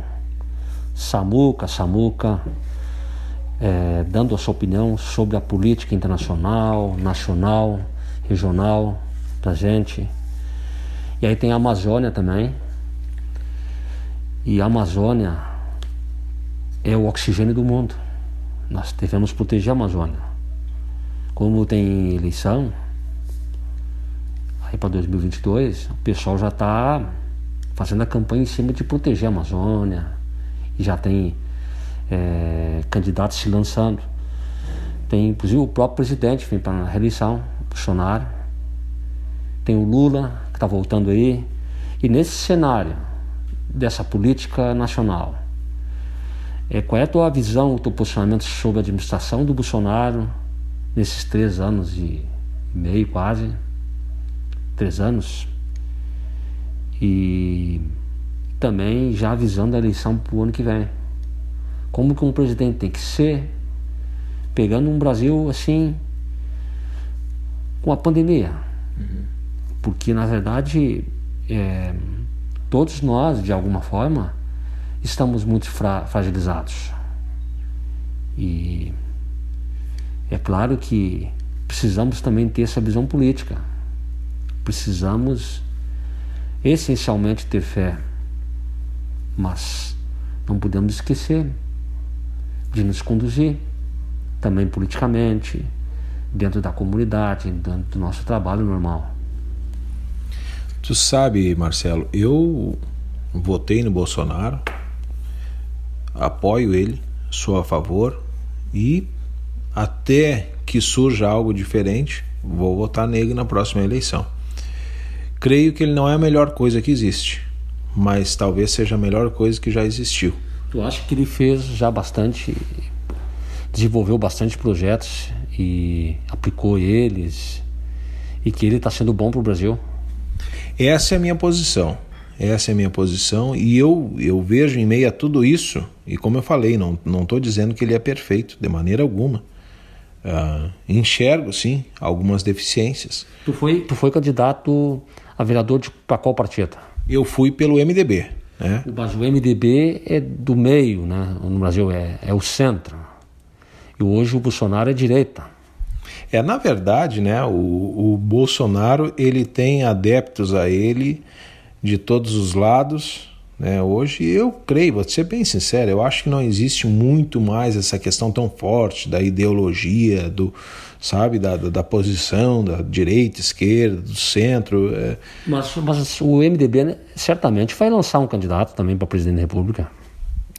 Samuca, Samuca, é, dando a sua opinião sobre a política internacional, nacional, regional da gente. E aí tem a Amazônia também. E a Amazônia é o oxigênio do mundo. Nós devemos proteger a Amazônia. Como tem eleição, para 2022, o pessoal já está fazendo a campanha em cima de proteger a Amazônia. E já tem é, candidatos se lançando. Tem inclusive o próprio presidente vem para a reeleição, Bolsonaro. Tem o Lula, que está voltando aí. E nesse cenário dessa política nacional, é, qual é a tua visão, o teu posicionamento sobre a administração do Bolsonaro nesses três anos e meio, quase? Três anos? E também já avisando a eleição para o ano que vem. Como que um presidente tem que ser, pegando um Brasil assim, com a pandemia. Uhum. Porque, na verdade, é, todos nós, de alguma forma, estamos muito fra fragilizados. E é claro que precisamos também ter essa visão política. Precisamos essencialmente ter fé, mas não podemos esquecer de nos conduzir também politicamente, dentro da comunidade, dentro do nosso trabalho normal. Tu sabe, Marcelo, eu votei no Bolsonaro apoio ele, sou a favor e até que surja algo diferente, vou votar nele na próxima eleição. Creio que ele não é a melhor coisa que existe, mas talvez seja a melhor coisa que já existiu. Tu acha que ele fez já bastante, desenvolveu bastante projetos e aplicou eles e que ele está sendo bom para o Brasil? Essa é a minha posição. Essa é a minha posição e eu, eu vejo em meio a tudo isso, e como eu falei, não estou dizendo que ele é perfeito, de maneira alguma. Uh, enxergo, sim, algumas deficiências. Tu foi, tu foi candidato a vereador para qual partido? Eu fui pelo MDB. Né? Mas o MDB é do meio, né? no Brasil é, é o centro. E hoje o Bolsonaro é direita. É, na verdade, né, o, o Bolsonaro ele tem adeptos a ele de todos os lados. Né? Hoje eu creio, vou ser bem sincero, eu acho que não existe muito mais essa questão tão forte da ideologia, do sabe, da, da, da posição da direita, esquerda, do centro. É... Mas, mas o MDB né, certamente vai lançar um candidato também para presidente da República.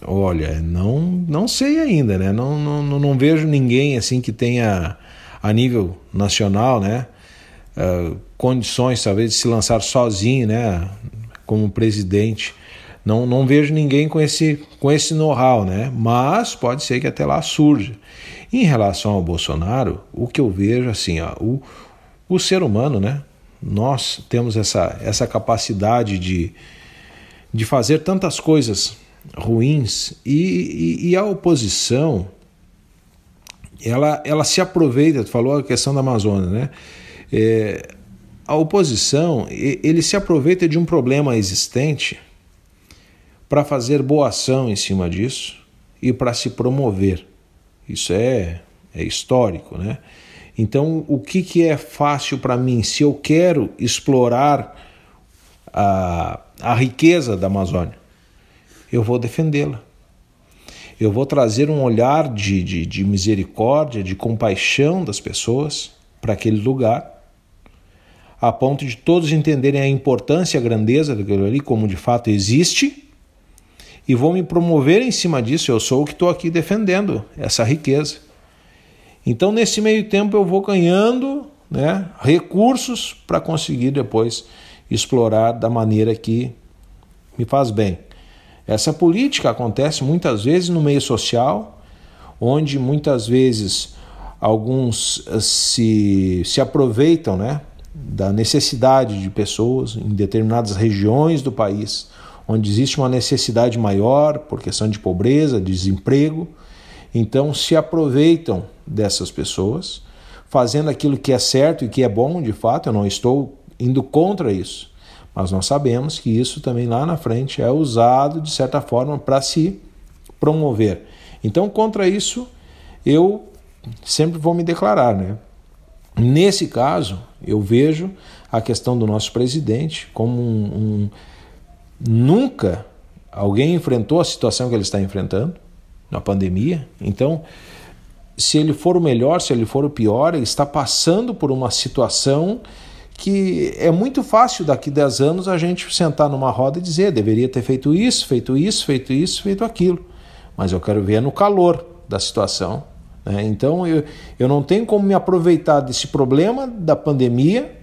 Olha, não, não sei ainda, né? Não, não, não vejo ninguém assim que tenha a nível nacional, né? Uh, condições talvez de se lançar sozinho, né? como presidente. Não, não vejo ninguém com esse, com esse know-how, né? mas pode ser que até lá surja. Em relação ao Bolsonaro, o que eu vejo assim, ó, o, o ser humano, né? nós temos essa, essa capacidade de, de fazer tantas coisas ruins e, e, e a oposição ela, ela se aproveita, tu falou a questão da Amazônia, né? É, a oposição ele se aproveita de um problema existente para fazer boa ação em cima disso e para se promover. Isso é, é histórico, né? Então, o que, que é fácil para mim? Se eu quero explorar a, a riqueza da Amazônia, eu vou defendê-la. Eu vou trazer um olhar de, de, de misericórdia, de compaixão das pessoas para aquele lugar a ponto de todos entenderem a importância e a grandeza daquilo ali, como de fato existe, e vou me promover em cima disso. Eu sou o que estou aqui defendendo essa riqueza. Então, nesse meio tempo, eu vou ganhando né, recursos para conseguir depois explorar da maneira que me faz bem. Essa política acontece muitas vezes no meio social, onde muitas vezes alguns eh, se, se aproveitam né, da necessidade de pessoas em determinadas regiões do país, onde existe uma necessidade maior por questão de pobreza, desemprego. Então se aproveitam dessas pessoas, fazendo aquilo que é certo e que é bom, de fato, eu não estou indo contra isso. Mas nós sabemos que isso também lá na frente é usado de certa forma para se promover. Então, contra isso, eu sempre vou me declarar, né? Nesse caso, eu vejo a questão do nosso presidente como um, um nunca alguém enfrentou a situação que ele está enfrentando na pandemia. Então, se ele for o melhor, se ele for o pior, ele está passando por uma situação que é muito fácil daqui a 10 anos a gente sentar numa roda e dizer deveria ter feito isso, feito isso, feito isso, feito aquilo. Mas eu quero ver no calor da situação. Né? Então eu, eu não tenho como me aproveitar desse problema da pandemia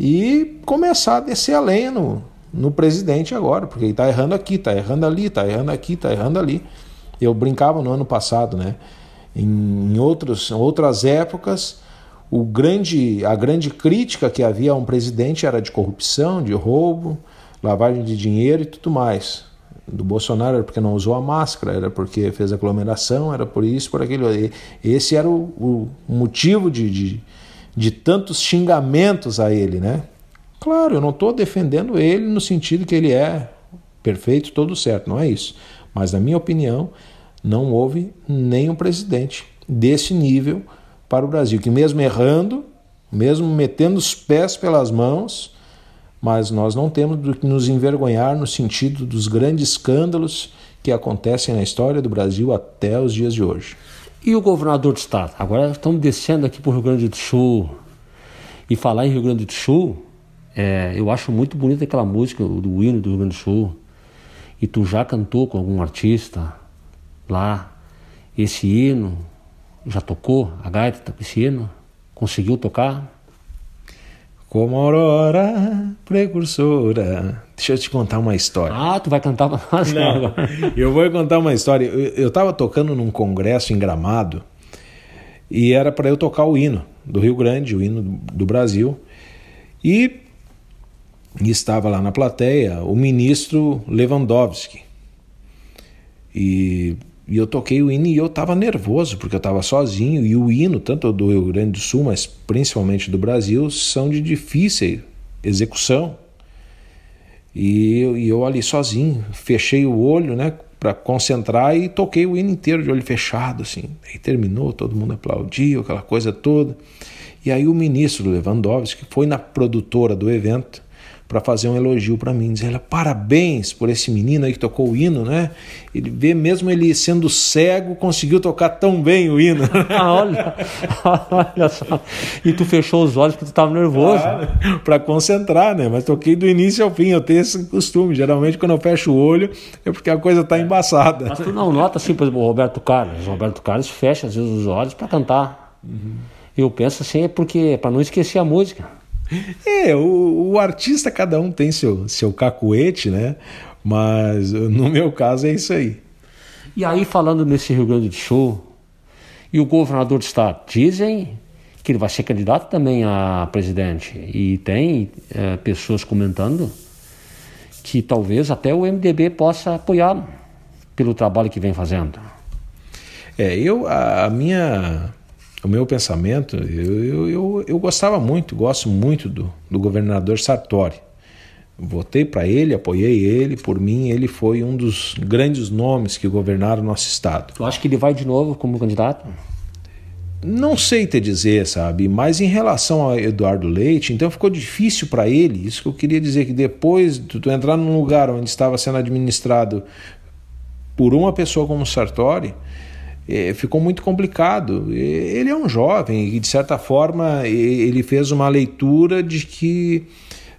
e começar a descer a lenha no, no presidente agora, porque ele está errando aqui, está errando ali, está errando aqui, está errando ali. Eu brincava no ano passado, né? Em, outros, outras épocas o grande, a grande crítica que havia a um presidente era de corrupção, de roubo, lavagem de dinheiro e tudo mais. Do Bolsonaro era porque não usou a máscara, era porque fez aglomeração, era por isso, por aquilo. Esse era o, o motivo de, de, de tantos xingamentos a ele, né? Claro, eu não estou defendendo ele no sentido que ele é perfeito, todo certo, não é isso. Mas, na minha opinião, não houve nenhum presidente desse nível para o Brasil, que mesmo errando, mesmo metendo os pés pelas mãos, mas nós não temos do que nos envergonhar no sentido dos grandes escândalos que acontecem na história do Brasil até os dias de hoje. E o governador do estado? Agora estamos descendo aqui para o Rio Grande do Sul. E falar em Rio Grande do Sul, é, eu acho muito bonita aquela música do hino do Rio Grande do Sul. E tu já cantou com algum artista lá esse hino? Já tocou a gaita tapicino? Conseguiu tocar? Como aurora precursora. Deixa eu te contar uma história. Ah, tu vai cantar pra nós Não, Eu vou contar uma história. Eu estava tocando num congresso em Gramado e era para eu tocar o hino do Rio Grande, o hino do Brasil. E estava lá na plateia o ministro Lewandowski. E e eu toquei o hino e eu estava nervoso, porque eu estava sozinho. E o hino, tanto do Rio Grande do Sul, mas principalmente do Brasil, são de difícil execução. E eu, e eu ali sozinho, fechei o olho, né, para concentrar e toquei o hino inteiro de olho fechado, assim. Aí terminou, todo mundo aplaudiu, aquela coisa toda. E aí o ministro Lewandowski foi na produtora do evento para fazer um elogio para mim, dizendo parabéns por esse menino aí que tocou o hino, né? Ele vê mesmo ele sendo cego, conseguiu tocar tão bem o hino. Ah, olha, olha só. E tu fechou os olhos porque tu estava nervoso. Para concentrar, né? Mas toquei do início ao fim, eu tenho esse costume. Geralmente quando eu fecho o olho é porque a coisa está embaçada. Mas tu não nota assim, por exemplo, o Roberto Carlos. O Roberto Carlos fecha às vezes os olhos para cantar. Uhum. Eu penso assim, é porque é para não esquecer a música. É, o, o, artista, cada um tem seu, seu cacuete, né? Mas no meu caso é isso aí. E aí, falando nesse Rio Grande do Sul, e o governador do estado, dizem que ele vai ser candidato também a presidente. E tem é, pessoas comentando que talvez até o MDB possa apoiá-lo pelo trabalho que vem fazendo. É, eu, a, a minha o meu pensamento, eu, eu, eu, eu, gostava muito, gosto muito do, do governador Sartori. Votei para ele, apoiei ele, por mim ele foi um dos grandes nomes que governaram o nosso estado. Tu acha que ele vai de novo como candidato? Não sei te dizer, sabe, mas em relação ao Eduardo Leite, então ficou difícil para ele, isso que eu queria dizer, que depois de tu entrar num lugar onde estava sendo administrado por uma pessoa como Sartori, é, ficou muito complicado. Ele é um jovem e, de certa forma, ele fez uma leitura de que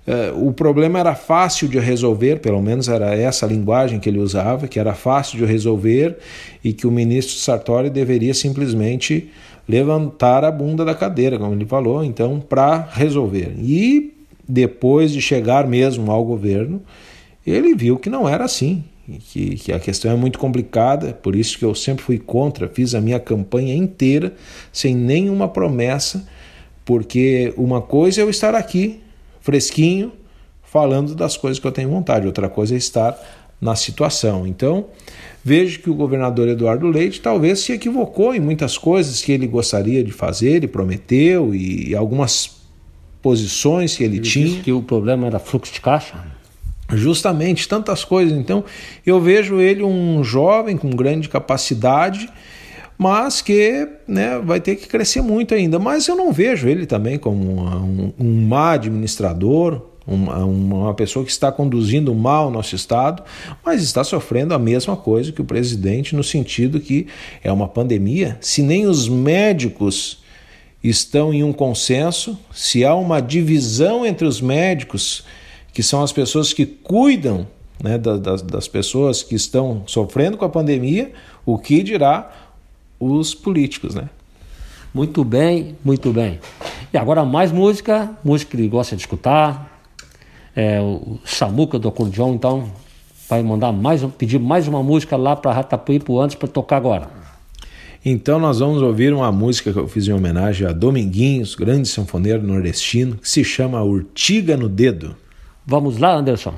uh, o problema era fácil de resolver, pelo menos era essa a linguagem que ele usava, que era fácil de resolver e que o ministro Sartori deveria simplesmente levantar a bunda da cadeira, como ele falou, então, para resolver. E depois de chegar mesmo ao governo, ele viu que não era assim que, que a questão é muito complicada, por isso que eu sempre fui contra, fiz a minha campanha inteira sem nenhuma promessa, porque uma coisa é eu estar aqui, fresquinho, falando das coisas que eu tenho vontade, outra coisa é estar na situação. Então, vejo que o governador Eduardo Leite talvez se equivocou em muitas coisas que ele gostaria de fazer, e prometeu, e algumas posições que ele, ele tinha. Disse que o problema era fluxo de caixa? Justamente, tantas coisas. Então, eu vejo ele um jovem com grande capacidade, mas que né, vai ter que crescer muito ainda. Mas eu não vejo ele também como um, um má administrador, uma, uma pessoa que está conduzindo mal o nosso Estado, mas está sofrendo a mesma coisa que o presidente, no sentido que é uma pandemia. Se nem os médicos estão em um consenso, se há uma divisão entre os médicos, que são as pessoas que cuidam né, das, das pessoas que estão sofrendo com a pandemia, o que dirá os políticos, né? Muito bem, muito bem. E agora mais música, música que ele gosta de escutar, é, o Samuca do acordeão, então vai mandar mais, pedir mais uma música lá para Ratapuípo antes para tocar agora. Então nós vamos ouvir uma música que eu fiz em homenagem a Dominguinhos, grande sanfoneiro nordestino, que se chama Urtiga no Dedo. Vamos lá, Anderson.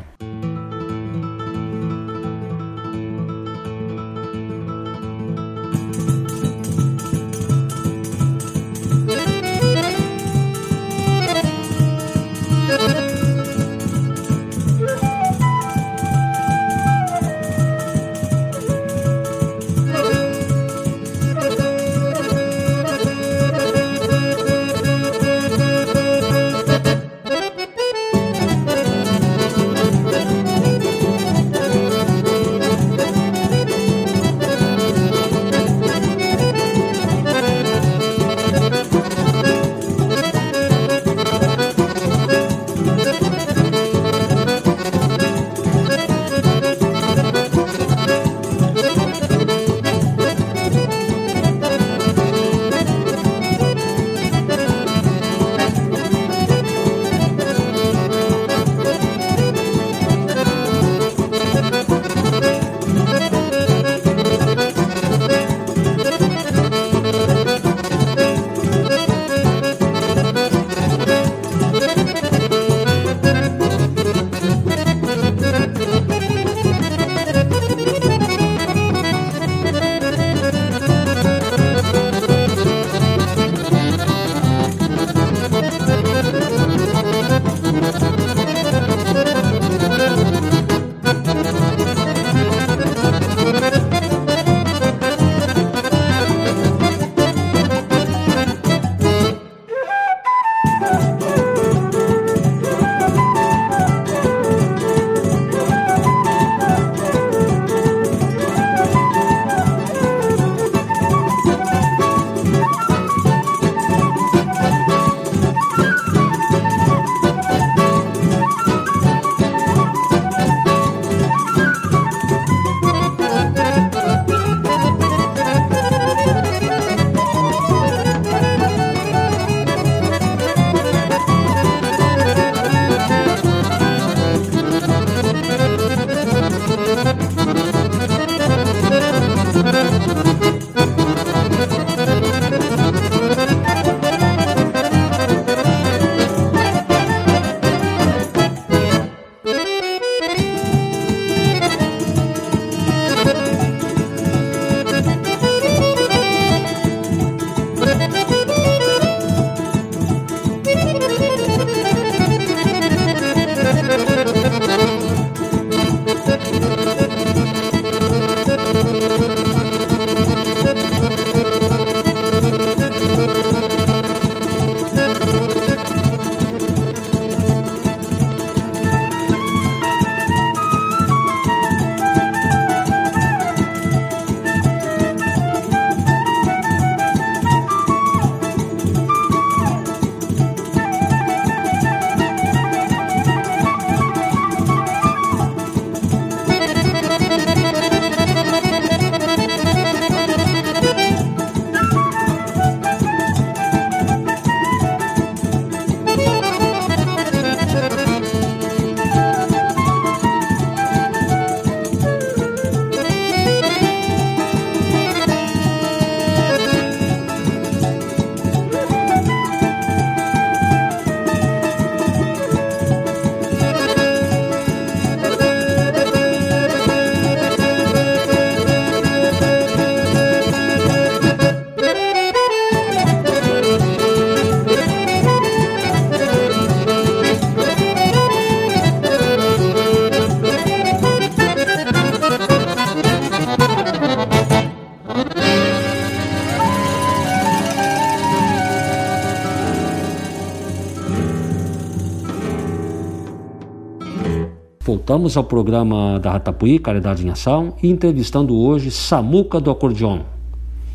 Voltamos ao programa da Ratapuí, Caridade em Ação, entrevistando hoje Samuca do Acordeon.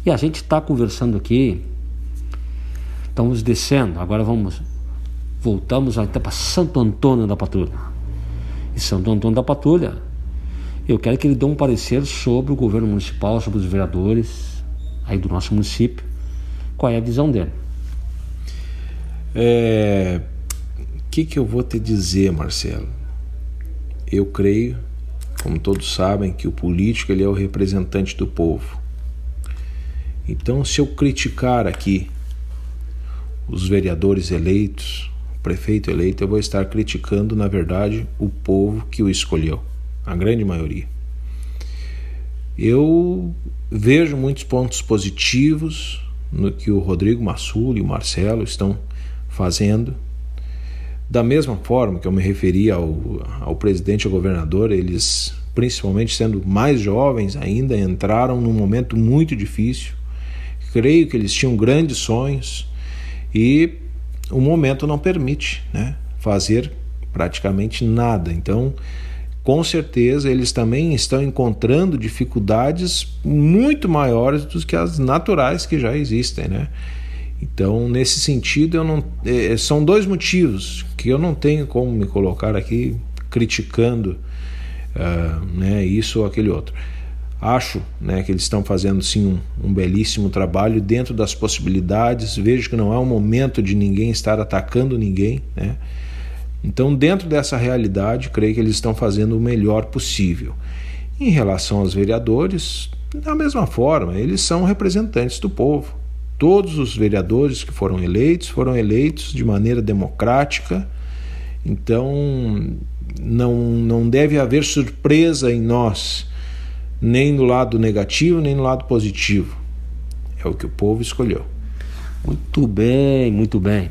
E a gente está conversando aqui, estamos descendo, agora vamos, voltamos até para Santo Antônio da Patrulha. E Santo Antônio da Patrulha, eu quero que ele dê um parecer sobre o governo municipal, sobre os vereadores aí do nosso município, qual é a visão dele. É, que, que eu vou te dizer, Marcelo? Eu creio, como todos sabem, que o político ele é o representante do povo. Então, se eu criticar aqui os vereadores eleitos, o prefeito eleito, eu vou estar criticando, na verdade, o povo que o escolheu, a grande maioria. Eu vejo muitos pontos positivos no que o Rodrigo Massul e o Marcelo estão fazendo da mesma forma que eu me referi ao, ao presidente e ao governador, eles, principalmente sendo mais jovens ainda, entraram num momento muito difícil. Creio que eles tinham grandes sonhos e o momento não permite né, fazer praticamente nada. Então, com certeza, eles também estão encontrando dificuldades muito maiores do que as naturais que já existem. Né? Então, nesse sentido, eu não, é, são dois motivos que eu não tenho como me colocar aqui criticando uh, né, isso ou aquele outro. Acho né, que eles estão fazendo sim um, um, belíssimo trabalho dentro das possibilidades. Vejo que não é um momento de ninguém estar atacando ninguém. Né? Então, dentro dessa realidade, creio que eles estão fazendo o melhor possível. Em relação aos vereadores, da mesma forma, eles são representantes do povo. Todos os vereadores que foram eleitos foram eleitos de maneira democrática, então não, não deve haver surpresa em nós, nem no lado negativo, nem no lado positivo. É o que o povo escolheu. Muito bem, muito bem.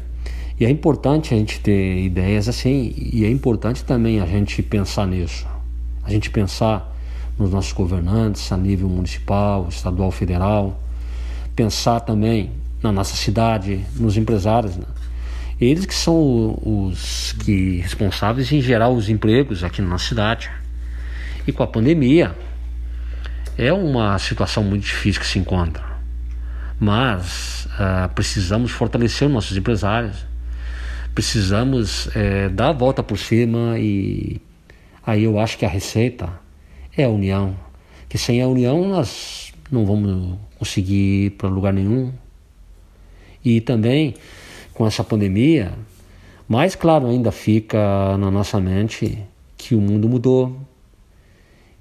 E é importante a gente ter ideias assim, e é importante também a gente pensar nisso. A gente pensar nos nossos governantes a nível municipal, estadual, federal pensar também na nossa cidade, nos empresários. Né? Eles que são os que responsáveis em gerar os empregos aqui na nossa cidade. E com a pandemia, é uma situação muito difícil que se encontra. Mas uh, precisamos fortalecer os nossos empresários, precisamos é, dar a volta por cima e aí eu acho que a receita é a união. Que sem a união nós não vamos conseguir ir para lugar nenhum. E também com essa pandemia, mais claro ainda fica na nossa mente que o mundo mudou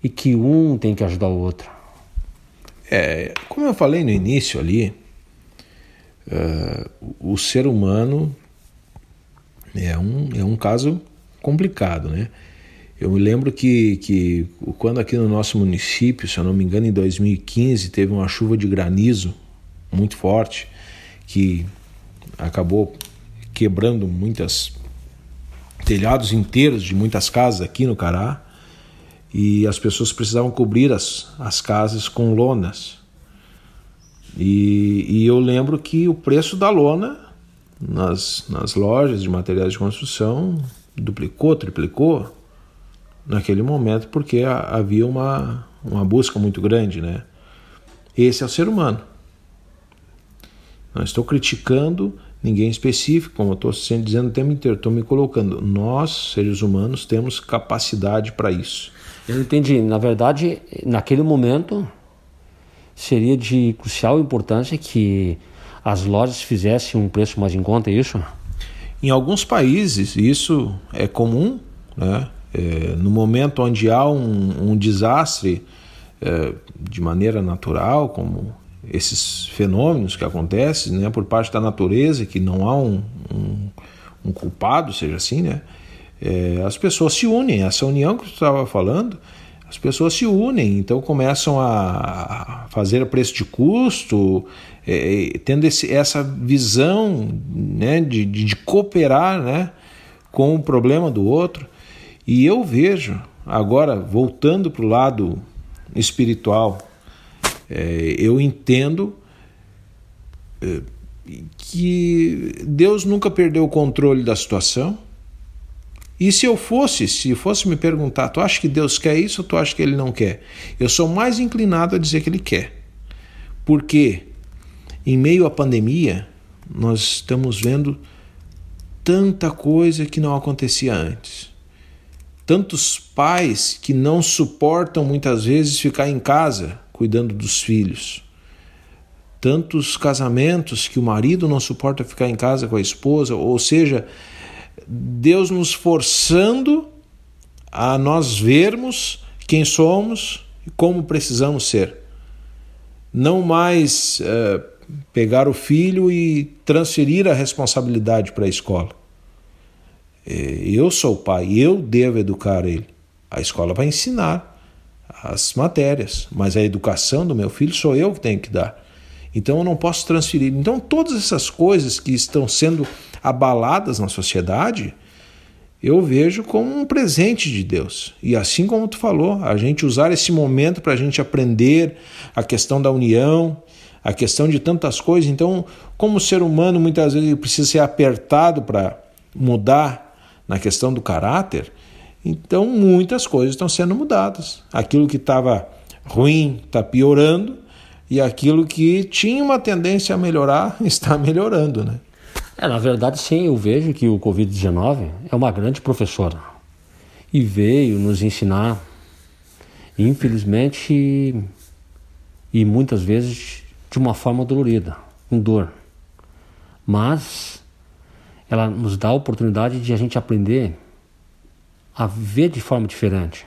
e que um tem que ajudar o outro. É, como eu falei no início ali, uh, o ser humano é um, é um caso complicado, né? Eu me lembro que, que quando aqui no nosso município, se eu não me engano, em 2015, teve uma chuva de granizo muito forte que acabou quebrando muitas telhados inteiros de muitas casas aqui no Cará e as pessoas precisavam cobrir as, as casas com lonas. E, e eu lembro que o preço da lona nas, nas lojas de materiais de construção duplicou, triplicou naquele momento porque havia uma, uma busca muito grande, né? Esse é o ser humano. Não estou criticando ninguém específico, como eu estou sempre dizendo o tempo inteiro, estou me colocando. Nós, seres humanos, temos capacidade para isso. Eu entendi. Na verdade, naquele momento, seria de crucial importância que as lojas fizessem um preço mais em conta, é isso? Em alguns países, isso é comum, né? É, no momento onde há um, um desastre é, de maneira natural, como esses fenômenos que acontecem né, por parte da natureza, que não há um, um, um culpado, seja assim, né, é, as pessoas se unem. Essa união que você estava falando, as pessoas se unem, então começam a fazer a preço de custo, é, tendo esse, essa visão né, de, de, de cooperar né, com o problema do outro. E eu vejo, agora voltando para o lado espiritual, é, eu entendo é, que Deus nunca perdeu o controle da situação, E se eu fosse, se fosse me perguntar, tu acha que Deus quer isso ou tu acha que ele não quer? Eu sou mais inclinado a dizer que ele quer. Porque em meio à pandemia, nós estamos vendo tanta coisa que não acontecia antes. Tantos pais que não suportam muitas vezes ficar em casa cuidando dos filhos. Tantos casamentos que o marido não suporta ficar em casa com a esposa, ou seja, Deus nos forçando a nós vermos quem somos e como precisamos ser. Não mais uh, pegar o filho e transferir a responsabilidade para a escola. Eh, eu sou o pai, eu devo educar ele. A escola vai ensinar as matérias, mas a educação do meu filho sou eu que tenho que dar. Então eu não posso transferir. Então todas essas coisas que estão sendo abaladas na sociedade, eu vejo como um presente de Deus. E assim como tu falou, a gente usar esse momento para a gente aprender a questão da união, a questão de tantas coisas. Então, como ser humano muitas vezes precisa ser apertado para mudar na questão do caráter, então muitas coisas estão sendo mudadas. Aquilo que estava ruim está piorando e aquilo que tinha uma tendência a melhorar está melhorando, né? É, na verdade, sim, eu vejo que o Covid-19 é uma grande professora e veio nos ensinar, infelizmente, e muitas vezes de uma forma dolorida, com dor. Mas ela nos dá a oportunidade de a gente aprender a ver de forma diferente.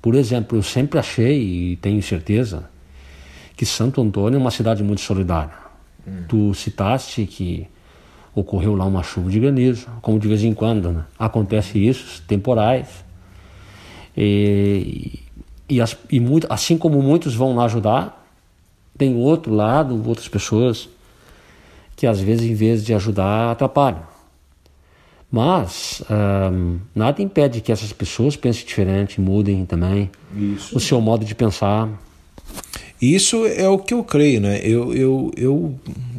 Por exemplo, eu sempre achei e tenho certeza que Santo Antônio é uma cidade muito solidária. Hum. Tu citaste que ocorreu lá uma chuva de granizo, como de vez em quando né? acontece isso, temporais. E, e, as, e muito, assim como muitos vão lá ajudar, tem outro lado, outras pessoas que às vezes, em vez de ajudar, atrapalham. Mas um, nada impede que essas pessoas pensem diferente, mudem também Isso. o seu modo de pensar. Isso é o que eu creio, né? Eu, eu, eu,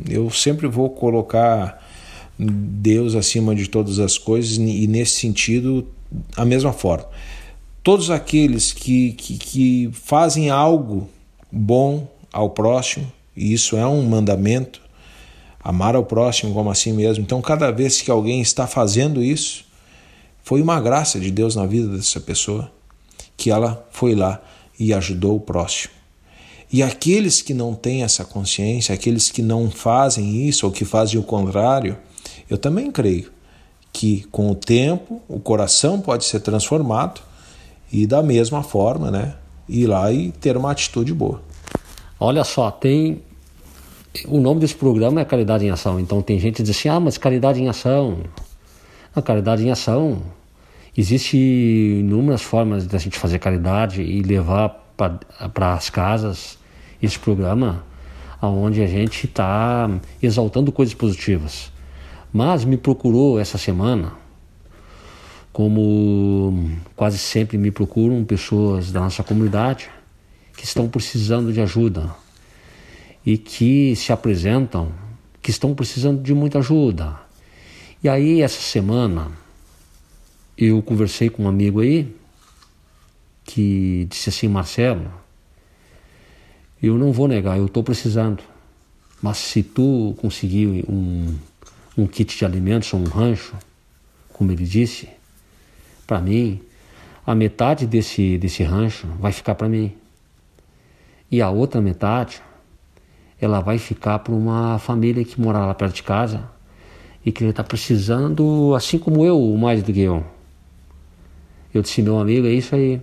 eu sempre vou colocar Deus acima de todas as coisas e nesse sentido a mesma forma. Todos aqueles que, que, que fazem algo bom ao próximo, e isso é um mandamento, amar ao próximo como a si mesmo. Então, cada vez que alguém está fazendo isso, foi uma graça de Deus na vida dessa pessoa, que ela foi lá e ajudou o próximo. E aqueles que não têm essa consciência, aqueles que não fazem isso ou que fazem o contrário, eu também creio que com o tempo o coração pode ser transformado e da mesma forma, né, ir lá e ter uma atitude boa. Olha só, tem o nome desse programa é Caridade em Ação. Então tem gente que diz assim: "Ah, mas caridade em ação". A caridade em ação existe inúmeras formas de a gente fazer caridade e levar para as casas esse programa aonde a gente está exaltando coisas positivas. Mas me procurou essa semana, como quase sempre me procuram pessoas da nossa comunidade que estão precisando de ajuda e que se apresentam que estão precisando de muita ajuda. E aí essa semana eu conversei com um amigo aí que disse assim, Marcelo, eu não vou negar, eu estou precisando. Mas se tu conseguir um um kit de alimentos ou um rancho, como ele disse, para mim, a metade desse, desse rancho vai ficar para mim. E a outra metade, ela vai ficar para uma família que mora lá perto de casa e que está precisando, assim como eu, mais do que eu. Eu disse, meu amigo, é isso aí.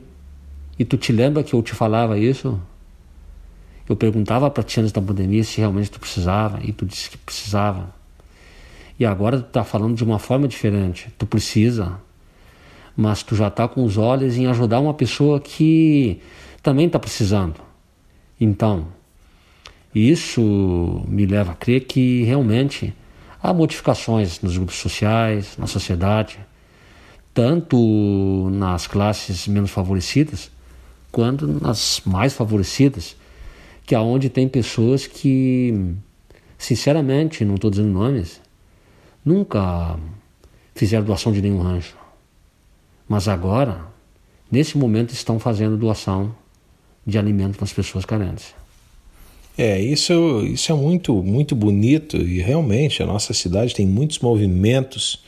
E tu te lembra que eu te falava isso? Eu perguntava para ti antes da pandemia se realmente tu precisava e tu disse que precisava. E agora tu está falando de uma forma diferente. Tu precisa, mas tu já está com os olhos em ajudar uma pessoa que também está precisando. Então, isso me leva a crer que realmente há modificações nos grupos sociais, na sociedade, tanto nas classes menos favorecidas quanto nas mais favorecidas, que aonde é tem pessoas que, sinceramente, não estou dizendo nomes, nunca fizeram doação de nenhum rancho. mas agora, nesse momento, estão fazendo doação de alimento para as pessoas carentes. É, isso, isso é muito, muito bonito e realmente a nossa cidade tem muitos movimentos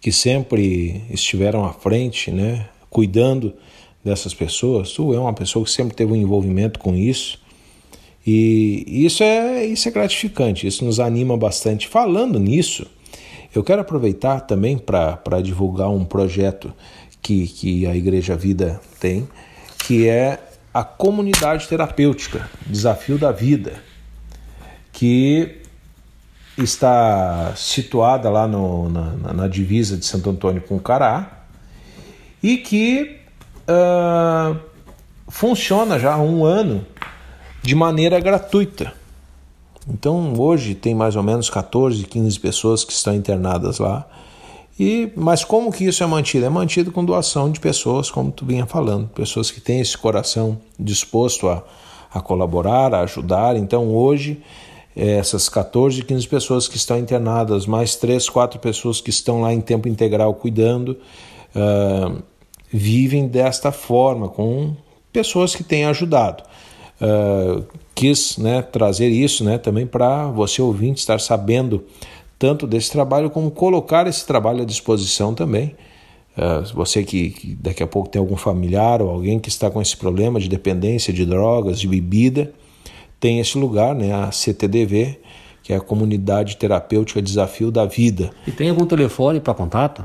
que sempre estiveram à frente, né, cuidando dessas pessoas. Tu é uma pessoa que sempre teve um envolvimento com isso e isso é, isso é gratificante, isso nos anima bastante. Falando nisso, eu quero aproveitar também para divulgar um projeto que, que a Igreja Vida tem, que é a comunidade terapêutica, Desafio da Vida, que está situada lá no, na, na, divisa de Santo Antônio com Cará e que uh, funciona já há um ano de maneira gratuita. Então hoje tem mais ou menos 14, 15 pessoas que estão internadas lá. E, mas como que isso é mantido? É mantido com doação de pessoas, como tu vinha falando, pessoas que têm esse coração disposto a, a colaborar, a ajudar. Então hoje é, essas 14, 15 pessoas que estão internadas, mais 3, 4 pessoas que estão lá em tempo integral cuidando, uh, vivem desta forma, com pessoas que têm ajudado. Uh, quis né, trazer isso né, também para você ouvinte estar sabendo tanto desse trabalho como colocar esse trabalho à disposição também. Uh, você que, que, daqui a pouco tem algum familiar ou alguém que está com esse problema de dependência de drogas, de bebida, tem esse lugar, né, a CTDV, que é a Comunidade Terapêutica Desafio da Vida. E tem algum telefone para contato?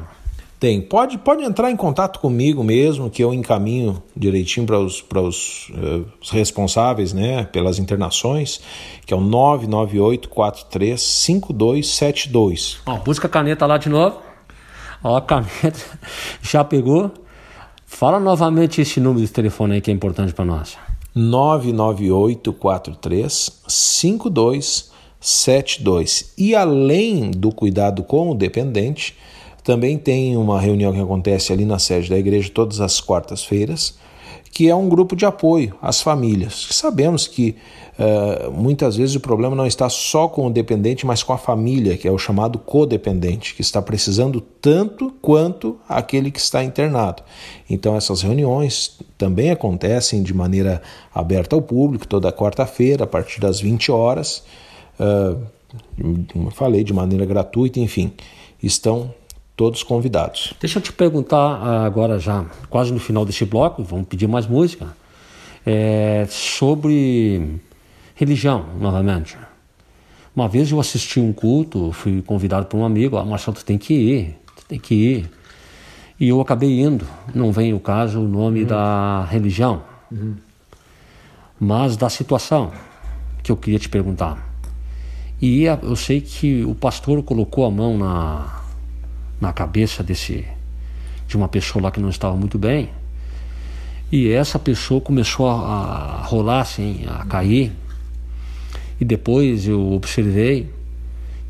Tem. Pode, pode entrar em contato comigo mesmo, que eu encaminho direitinho para os, para os, uh, os responsáveis né, pelas internações, que é o 998-43-5272. Ó, busca a caneta lá de novo. Ó, a caneta já pegou. Fala novamente esse número de telefone aí que é importante para nós. 998-43-5272. E além do cuidado com o dependente, também tem uma reunião que acontece ali na sede da igreja todas as quartas-feiras, que é um grupo de apoio às famílias. Sabemos que uh, muitas vezes o problema não está só com o dependente, mas com a família, que é o chamado codependente, que está precisando tanto quanto aquele que está internado. Então, essas reuniões também acontecem de maneira aberta ao público, toda quarta-feira, a partir das 20 horas. Uh, como eu falei, de maneira gratuita, enfim, estão todos convidados. Deixa eu te perguntar agora já, quase no final desse bloco, vamos pedir mais música, é, sobre religião, novamente. Uma vez eu assisti um culto, fui convidado por um amigo, ah, Marcelo, tu tem que ir, tu tem que ir. E eu acabei indo, não vem o caso o nome uhum. da religião, uhum. mas da situação que eu queria te perguntar. E eu sei que o pastor colocou a mão na, na cabeça desse de uma pessoa lá que não estava muito bem. E essa pessoa começou a, a rolar assim, a cair. E depois eu observei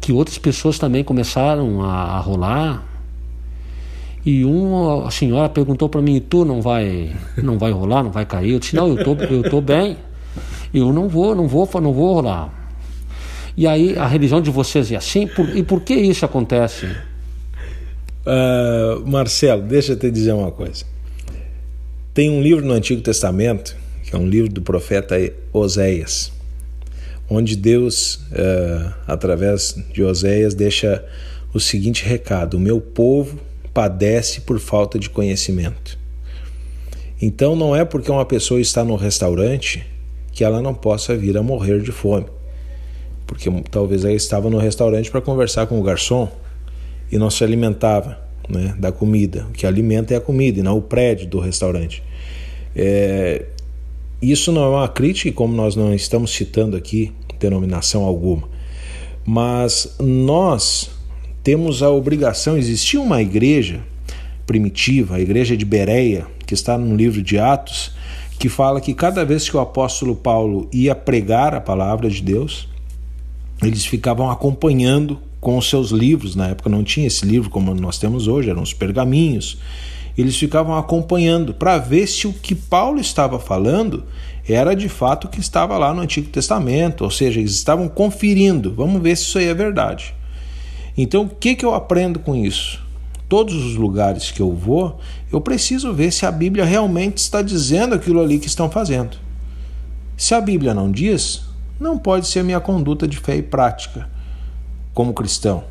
que outras pessoas também começaram a, a rolar. E uma senhora perguntou para mim: "Tu não vai, não vai rolar, não vai cair?" Eu disse: "Não, eu tô, eu tô bem. Eu não vou, não vou, não vou rolar." E aí a religião de vocês é assim? Por, e por que isso acontece? Uh, Marcelo, deixa eu te dizer uma coisa. Tem um livro no Antigo Testamento, que é um livro do profeta Oséias, onde Deus, uh, através de Oséias, deixa o seguinte recado: O meu povo padece por falta de conhecimento. Então não é porque uma pessoa está no restaurante que ela não possa vir a morrer de fome. Porque talvez ela estava no restaurante para conversar com o garçom e não se alimentava né, da comida. O que alimenta é a comida e não o prédio do restaurante. É, isso não é uma crítica, como nós não estamos citando aqui denominação alguma, mas nós temos a obrigação. Existia uma igreja primitiva, a igreja de Bereia, que está no livro de Atos, que fala que cada vez que o apóstolo Paulo ia pregar a palavra de Deus, eles ficavam acompanhando com os seus livros. Na época não tinha esse livro como nós temos hoje, eram os pergaminhos. Eles ficavam acompanhando para ver se o que Paulo estava falando era de fato o que estava lá no Antigo Testamento, ou seja, eles estavam conferindo. Vamos ver se isso aí é verdade. Então, o que, que eu aprendo com isso? todos os lugares que eu vou, eu preciso ver se a Bíblia realmente está dizendo aquilo ali que estão fazendo. Se a Bíblia não diz, não pode ser minha conduta de fé e prática como cristão.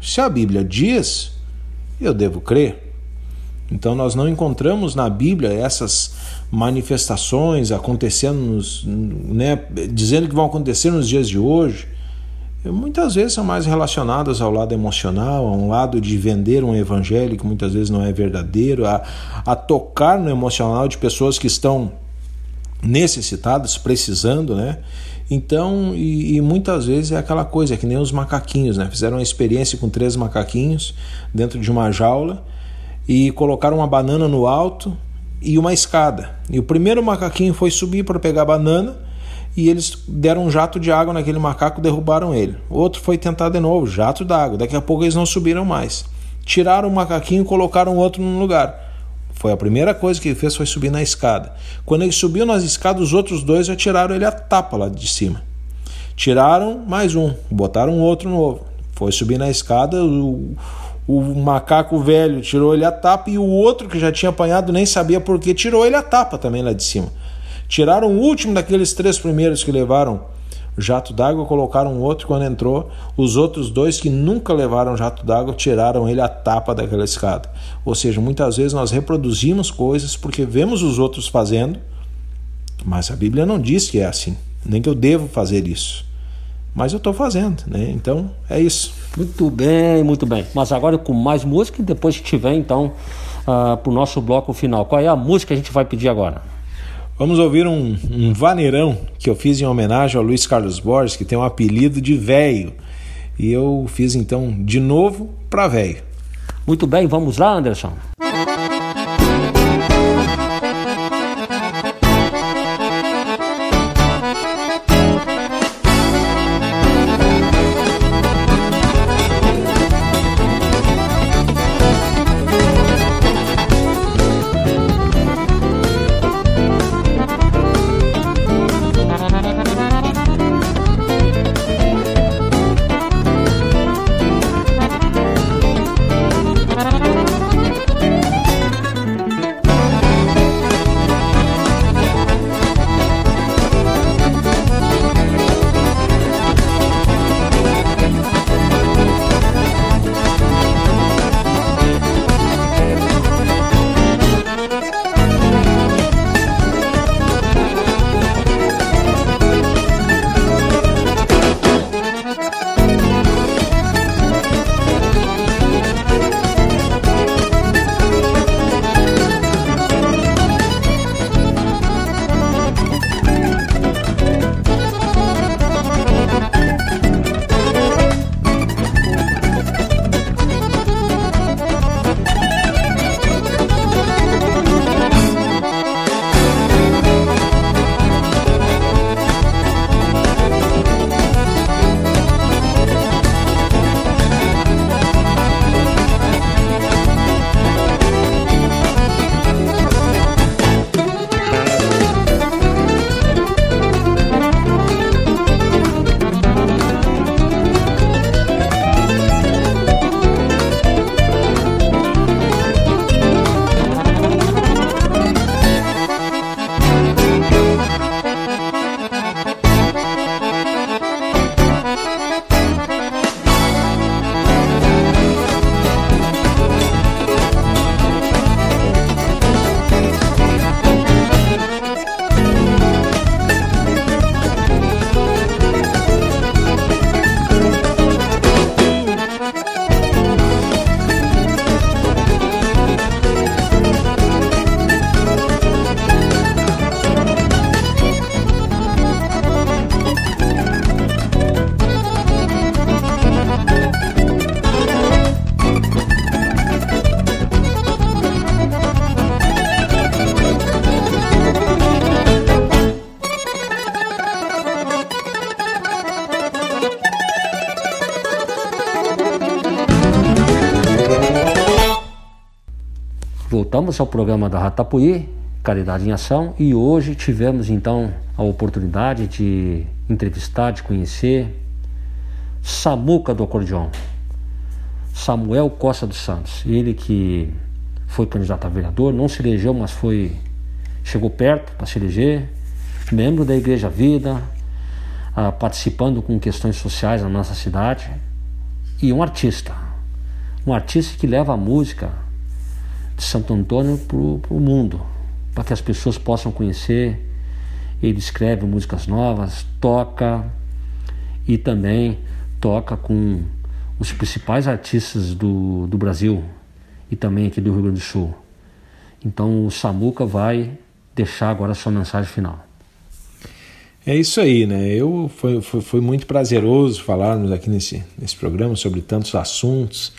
Se a Bíblia diz, eu devo crer. Então nós não encontramos na Bíblia essas manifestações acontecendo, nos, né, dizendo que vão acontecer nos dias de hoje. Muitas vezes são mais relacionadas ao lado emocional, a um lado de vender um evangelho que muitas vezes não é verdadeiro, a, a tocar no emocional de pessoas que estão necessitadas, precisando, né? Então, e, e, muitas vezes é aquela coisa, é que nem os macaquinhos, né? Fizeram uma experiência com três macaquinhos dentro de uma jaula e colocaram uma banana no alto e uma escada. E o primeiro macaquinho foi subir para pegar a banana e eles deram um jato de água naquele macaco, derrubaram ele. Outro foi tentar de novo, jato d'água. Daqui a pouco eles não subiram mais. Tiraram o macaquinho e colocaram outro no lugar. Foi a primeira coisa que ele fez foi subir na escada. Quando ele subiu nas escadas, os outros dois já tiraram ele a tapa lá de cima. Tiraram mais um, botaram outro novo. Foi subir na escada, o, o macaco velho tirou ele a tapa e o outro que já tinha apanhado nem sabia por que tirou ele a tapa também lá de cima. Tiraram o último daqueles três primeiros que levaram jato d'água, colocaram outro quando entrou. Os outros dois que nunca levaram jato d'água tiraram ele a tapa daquela escada. Ou seja, muitas vezes nós reproduzimos coisas porque vemos os outros fazendo, mas a Bíblia não diz que é assim, nem que eu devo fazer isso. Mas eu estou fazendo, né? Então é isso. Muito bem, muito bem. Mas agora com mais música e depois que tiver então uh, para o nosso bloco final. Qual é a música que a gente vai pedir agora? Vamos ouvir um, um vaneirão que eu fiz em homenagem ao Luiz Carlos Borges, que tem um apelido de velho. E eu fiz então de novo para velho. Muito bem, vamos lá, Anderson. Voltamos ao programa da Ratapuí, Caridade em Ação, e hoje tivemos então a oportunidade de entrevistar, de conhecer Samuca do acordeon. Samuel Costa dos Santos. Ele que foi candidato a vereador, não se elegeu, mas foi chegou perto para se eleger, membro da Igreja Vida, ah, participando com questões sociais na nossa cidade e um artista, um artista que leva a música de Santo Antônio para o mundo, para que as pessoas possam conhecer. Ele escreve músicas novas, toca e também toca com os principais artistas do, do Brasil e também aqui do Rio Grande do Sul. Então o Samuca vai deixar agora a sua mensagem final. É isso aí, né? Eu foi, foi, foi, muito prazeroso falarmos aqui nesse, nesse programa sobre tantos assuntos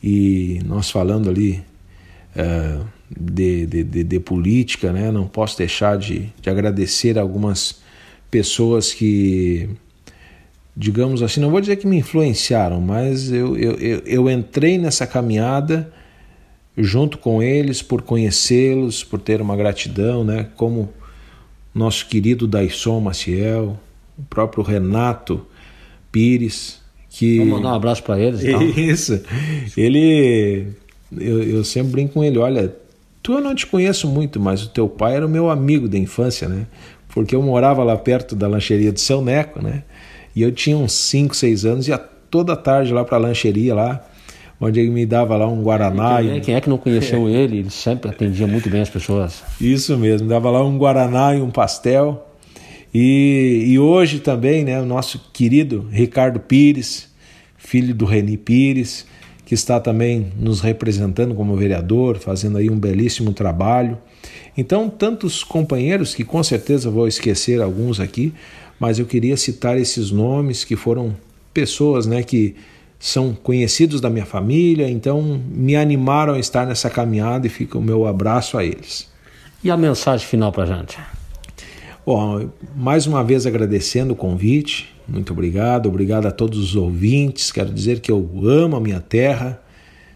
e nós falando ali uh, de, de, de, de, política, né? Não posso deixar de, de agradecer algumas pessoas que digamos assim, não vou dizer que me influenciaram, mas eu, eu, eu, eu entrei nessa caminhada junto com eles por conhecê-los, por ter uma gratidão, né? Como nosso querido Daisson Maciel, o próprio Renato Pires, que Vamos mandar um abraço para eles. Então. Isso. Ele, eu, eu sempre brinco com ele, olha, tu eu não te conheço muito, mas o teu pai era o meu amigo da infância, né? Porque eu morava lá perto da lancheria do Seu Neco, né? E eu tinha uns 5, 6 anos, ia toda tarde lá para a lancheria lá, onde ele me dava lá um Guaraná. Quem é, quem é que não conheceu é. ele? Ele sempre atendia muito bem as pessoas. Isso mesmo, dava lá um Guaraná e um pastel. E, e hoje também, né, o nosso querido Ricardo Pires, filho do Reni Pires, que está também nos representando como vereador, fazendo aí um belíssimo trabalho. Então, tantos companheiros que com certeza vou esquecer alguns aqui, mas eu queria citar esses nomes que foram pessoas né, que são conhecidos da minha família, então me animaram a estar nessa caminhada e fica o meu abraço a eles. E a mensagem final para a gente? Bom, mais uma vez agradecendo o convite, muito obrigado, obrigado a todos os ouvintes. Quero dizer que eu amo a minha terra,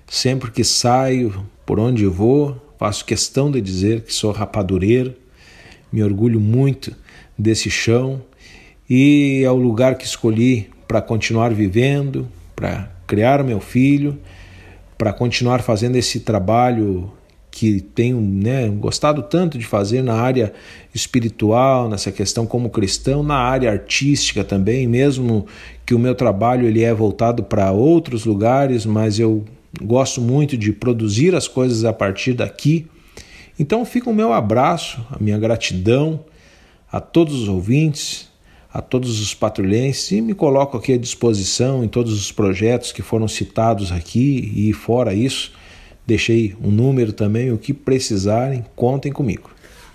sempre que saio, por onde vou, faço questão de dizer que sou rapadureiro, me orgulho muito desse chão. E é o lugar que escolhi para continuar vivendo, para criar meu filho, para continuar fazendo esse trabalho que tenho né, gostado tanto de fazer na área espiritual, nessa questão como cristão, na área artística também, mesmo que o meu trabalho ele é voltado para outros lugares, mas eu gosto muito de produzir as coisas a partir daqui. Então fica o meu abraço, a minha gratidão a todos os ouvintes, a todos os patrulhenses e me coloco aqui à disposição em todos os projetos que foram citados aqui e fora isso, deixei um número também, o que precisarem, contem comigo.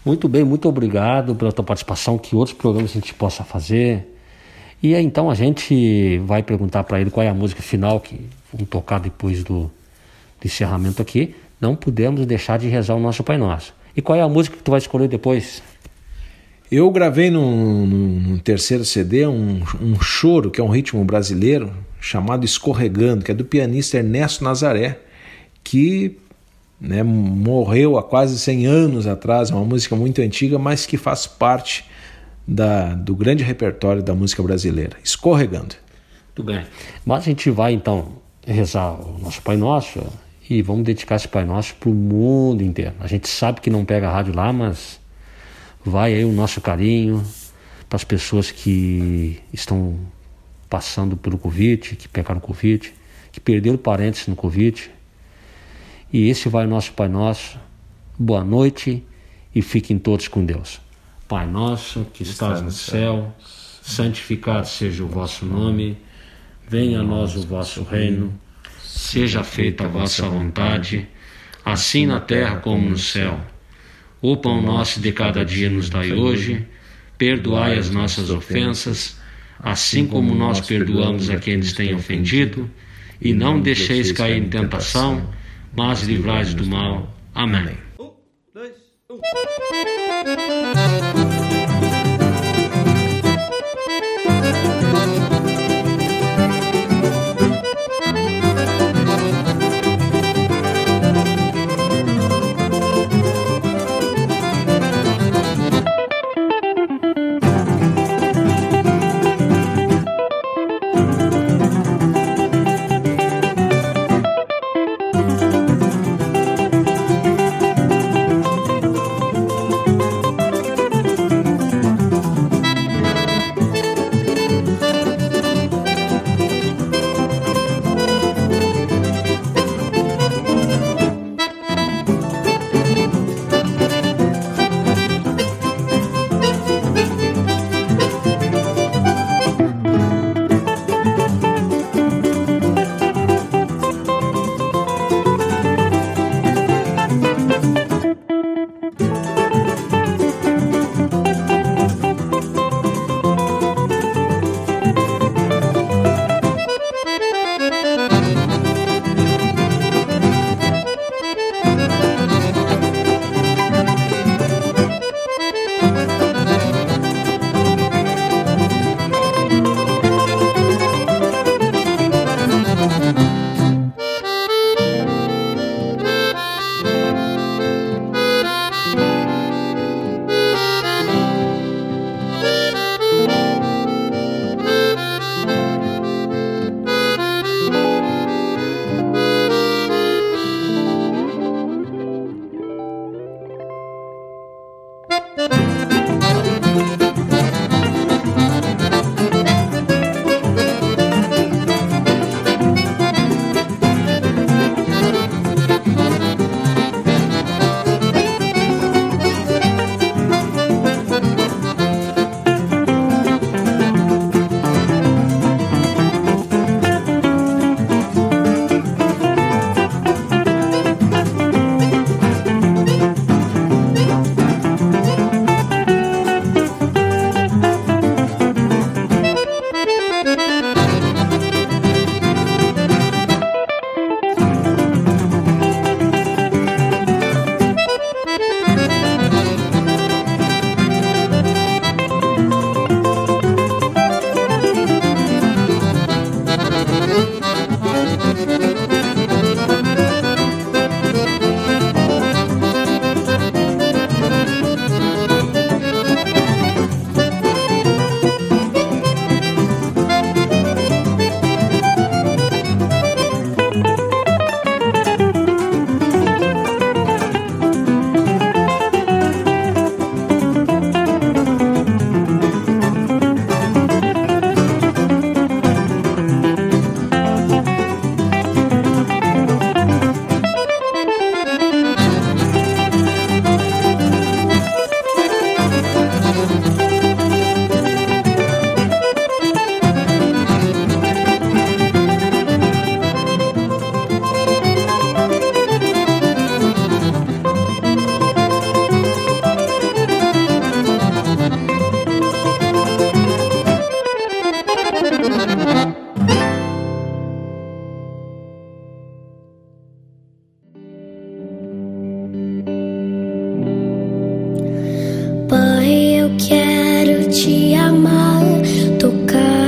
Muito bem, muito obrigado pela tua participação, que outros programas a gente possa fazer. E aí, então a gente vai perguntar para ele qual é a música final que vamos tocar depois do, do encerramento aqui. Não podemos deixar de rezar o nosso Pai Nosso. E qual é a música que tu vai escolher depois? Eu gravei num, terceiro CD um, um choro, que é um ritmo brasileiro, chamado Escorregando, que é do pianista Ernesto Nazaré, que né, morreu há quase 100 anos atrás, é uma música muito antiga, mas que faz parte da, do grande repertório da música brasileira. Escorregando. Muito bem. Mas a gente vai então rezar o nosso Pai Nosso e vamos dedicar esse Pai Nosso para o mundo inteiro. A gente sabe que não pega rádio lá, mas vai aí o nosso carinho para as pessoas que estão passando pelo Covid, que pegaram Covid, que perderam parentes no Covid. E esse vai nosso Pai Nosso. Boa noite e fiquem todos com Deus. Pai nosso que estás no céu, santificado seja o vosso nome, venha a nós o vosso reino, seja feita a vossa vontade, assim na terra como no céu. O pão nosso de cada dia nos dai hoje, perdoai as nossas ofensas, assim como nós perdoamos a quem nos tem ofendido, e não deixeis cair em tentação, Blázny, do mal. amém. Um, dois, um Eu quero te amar, tocar.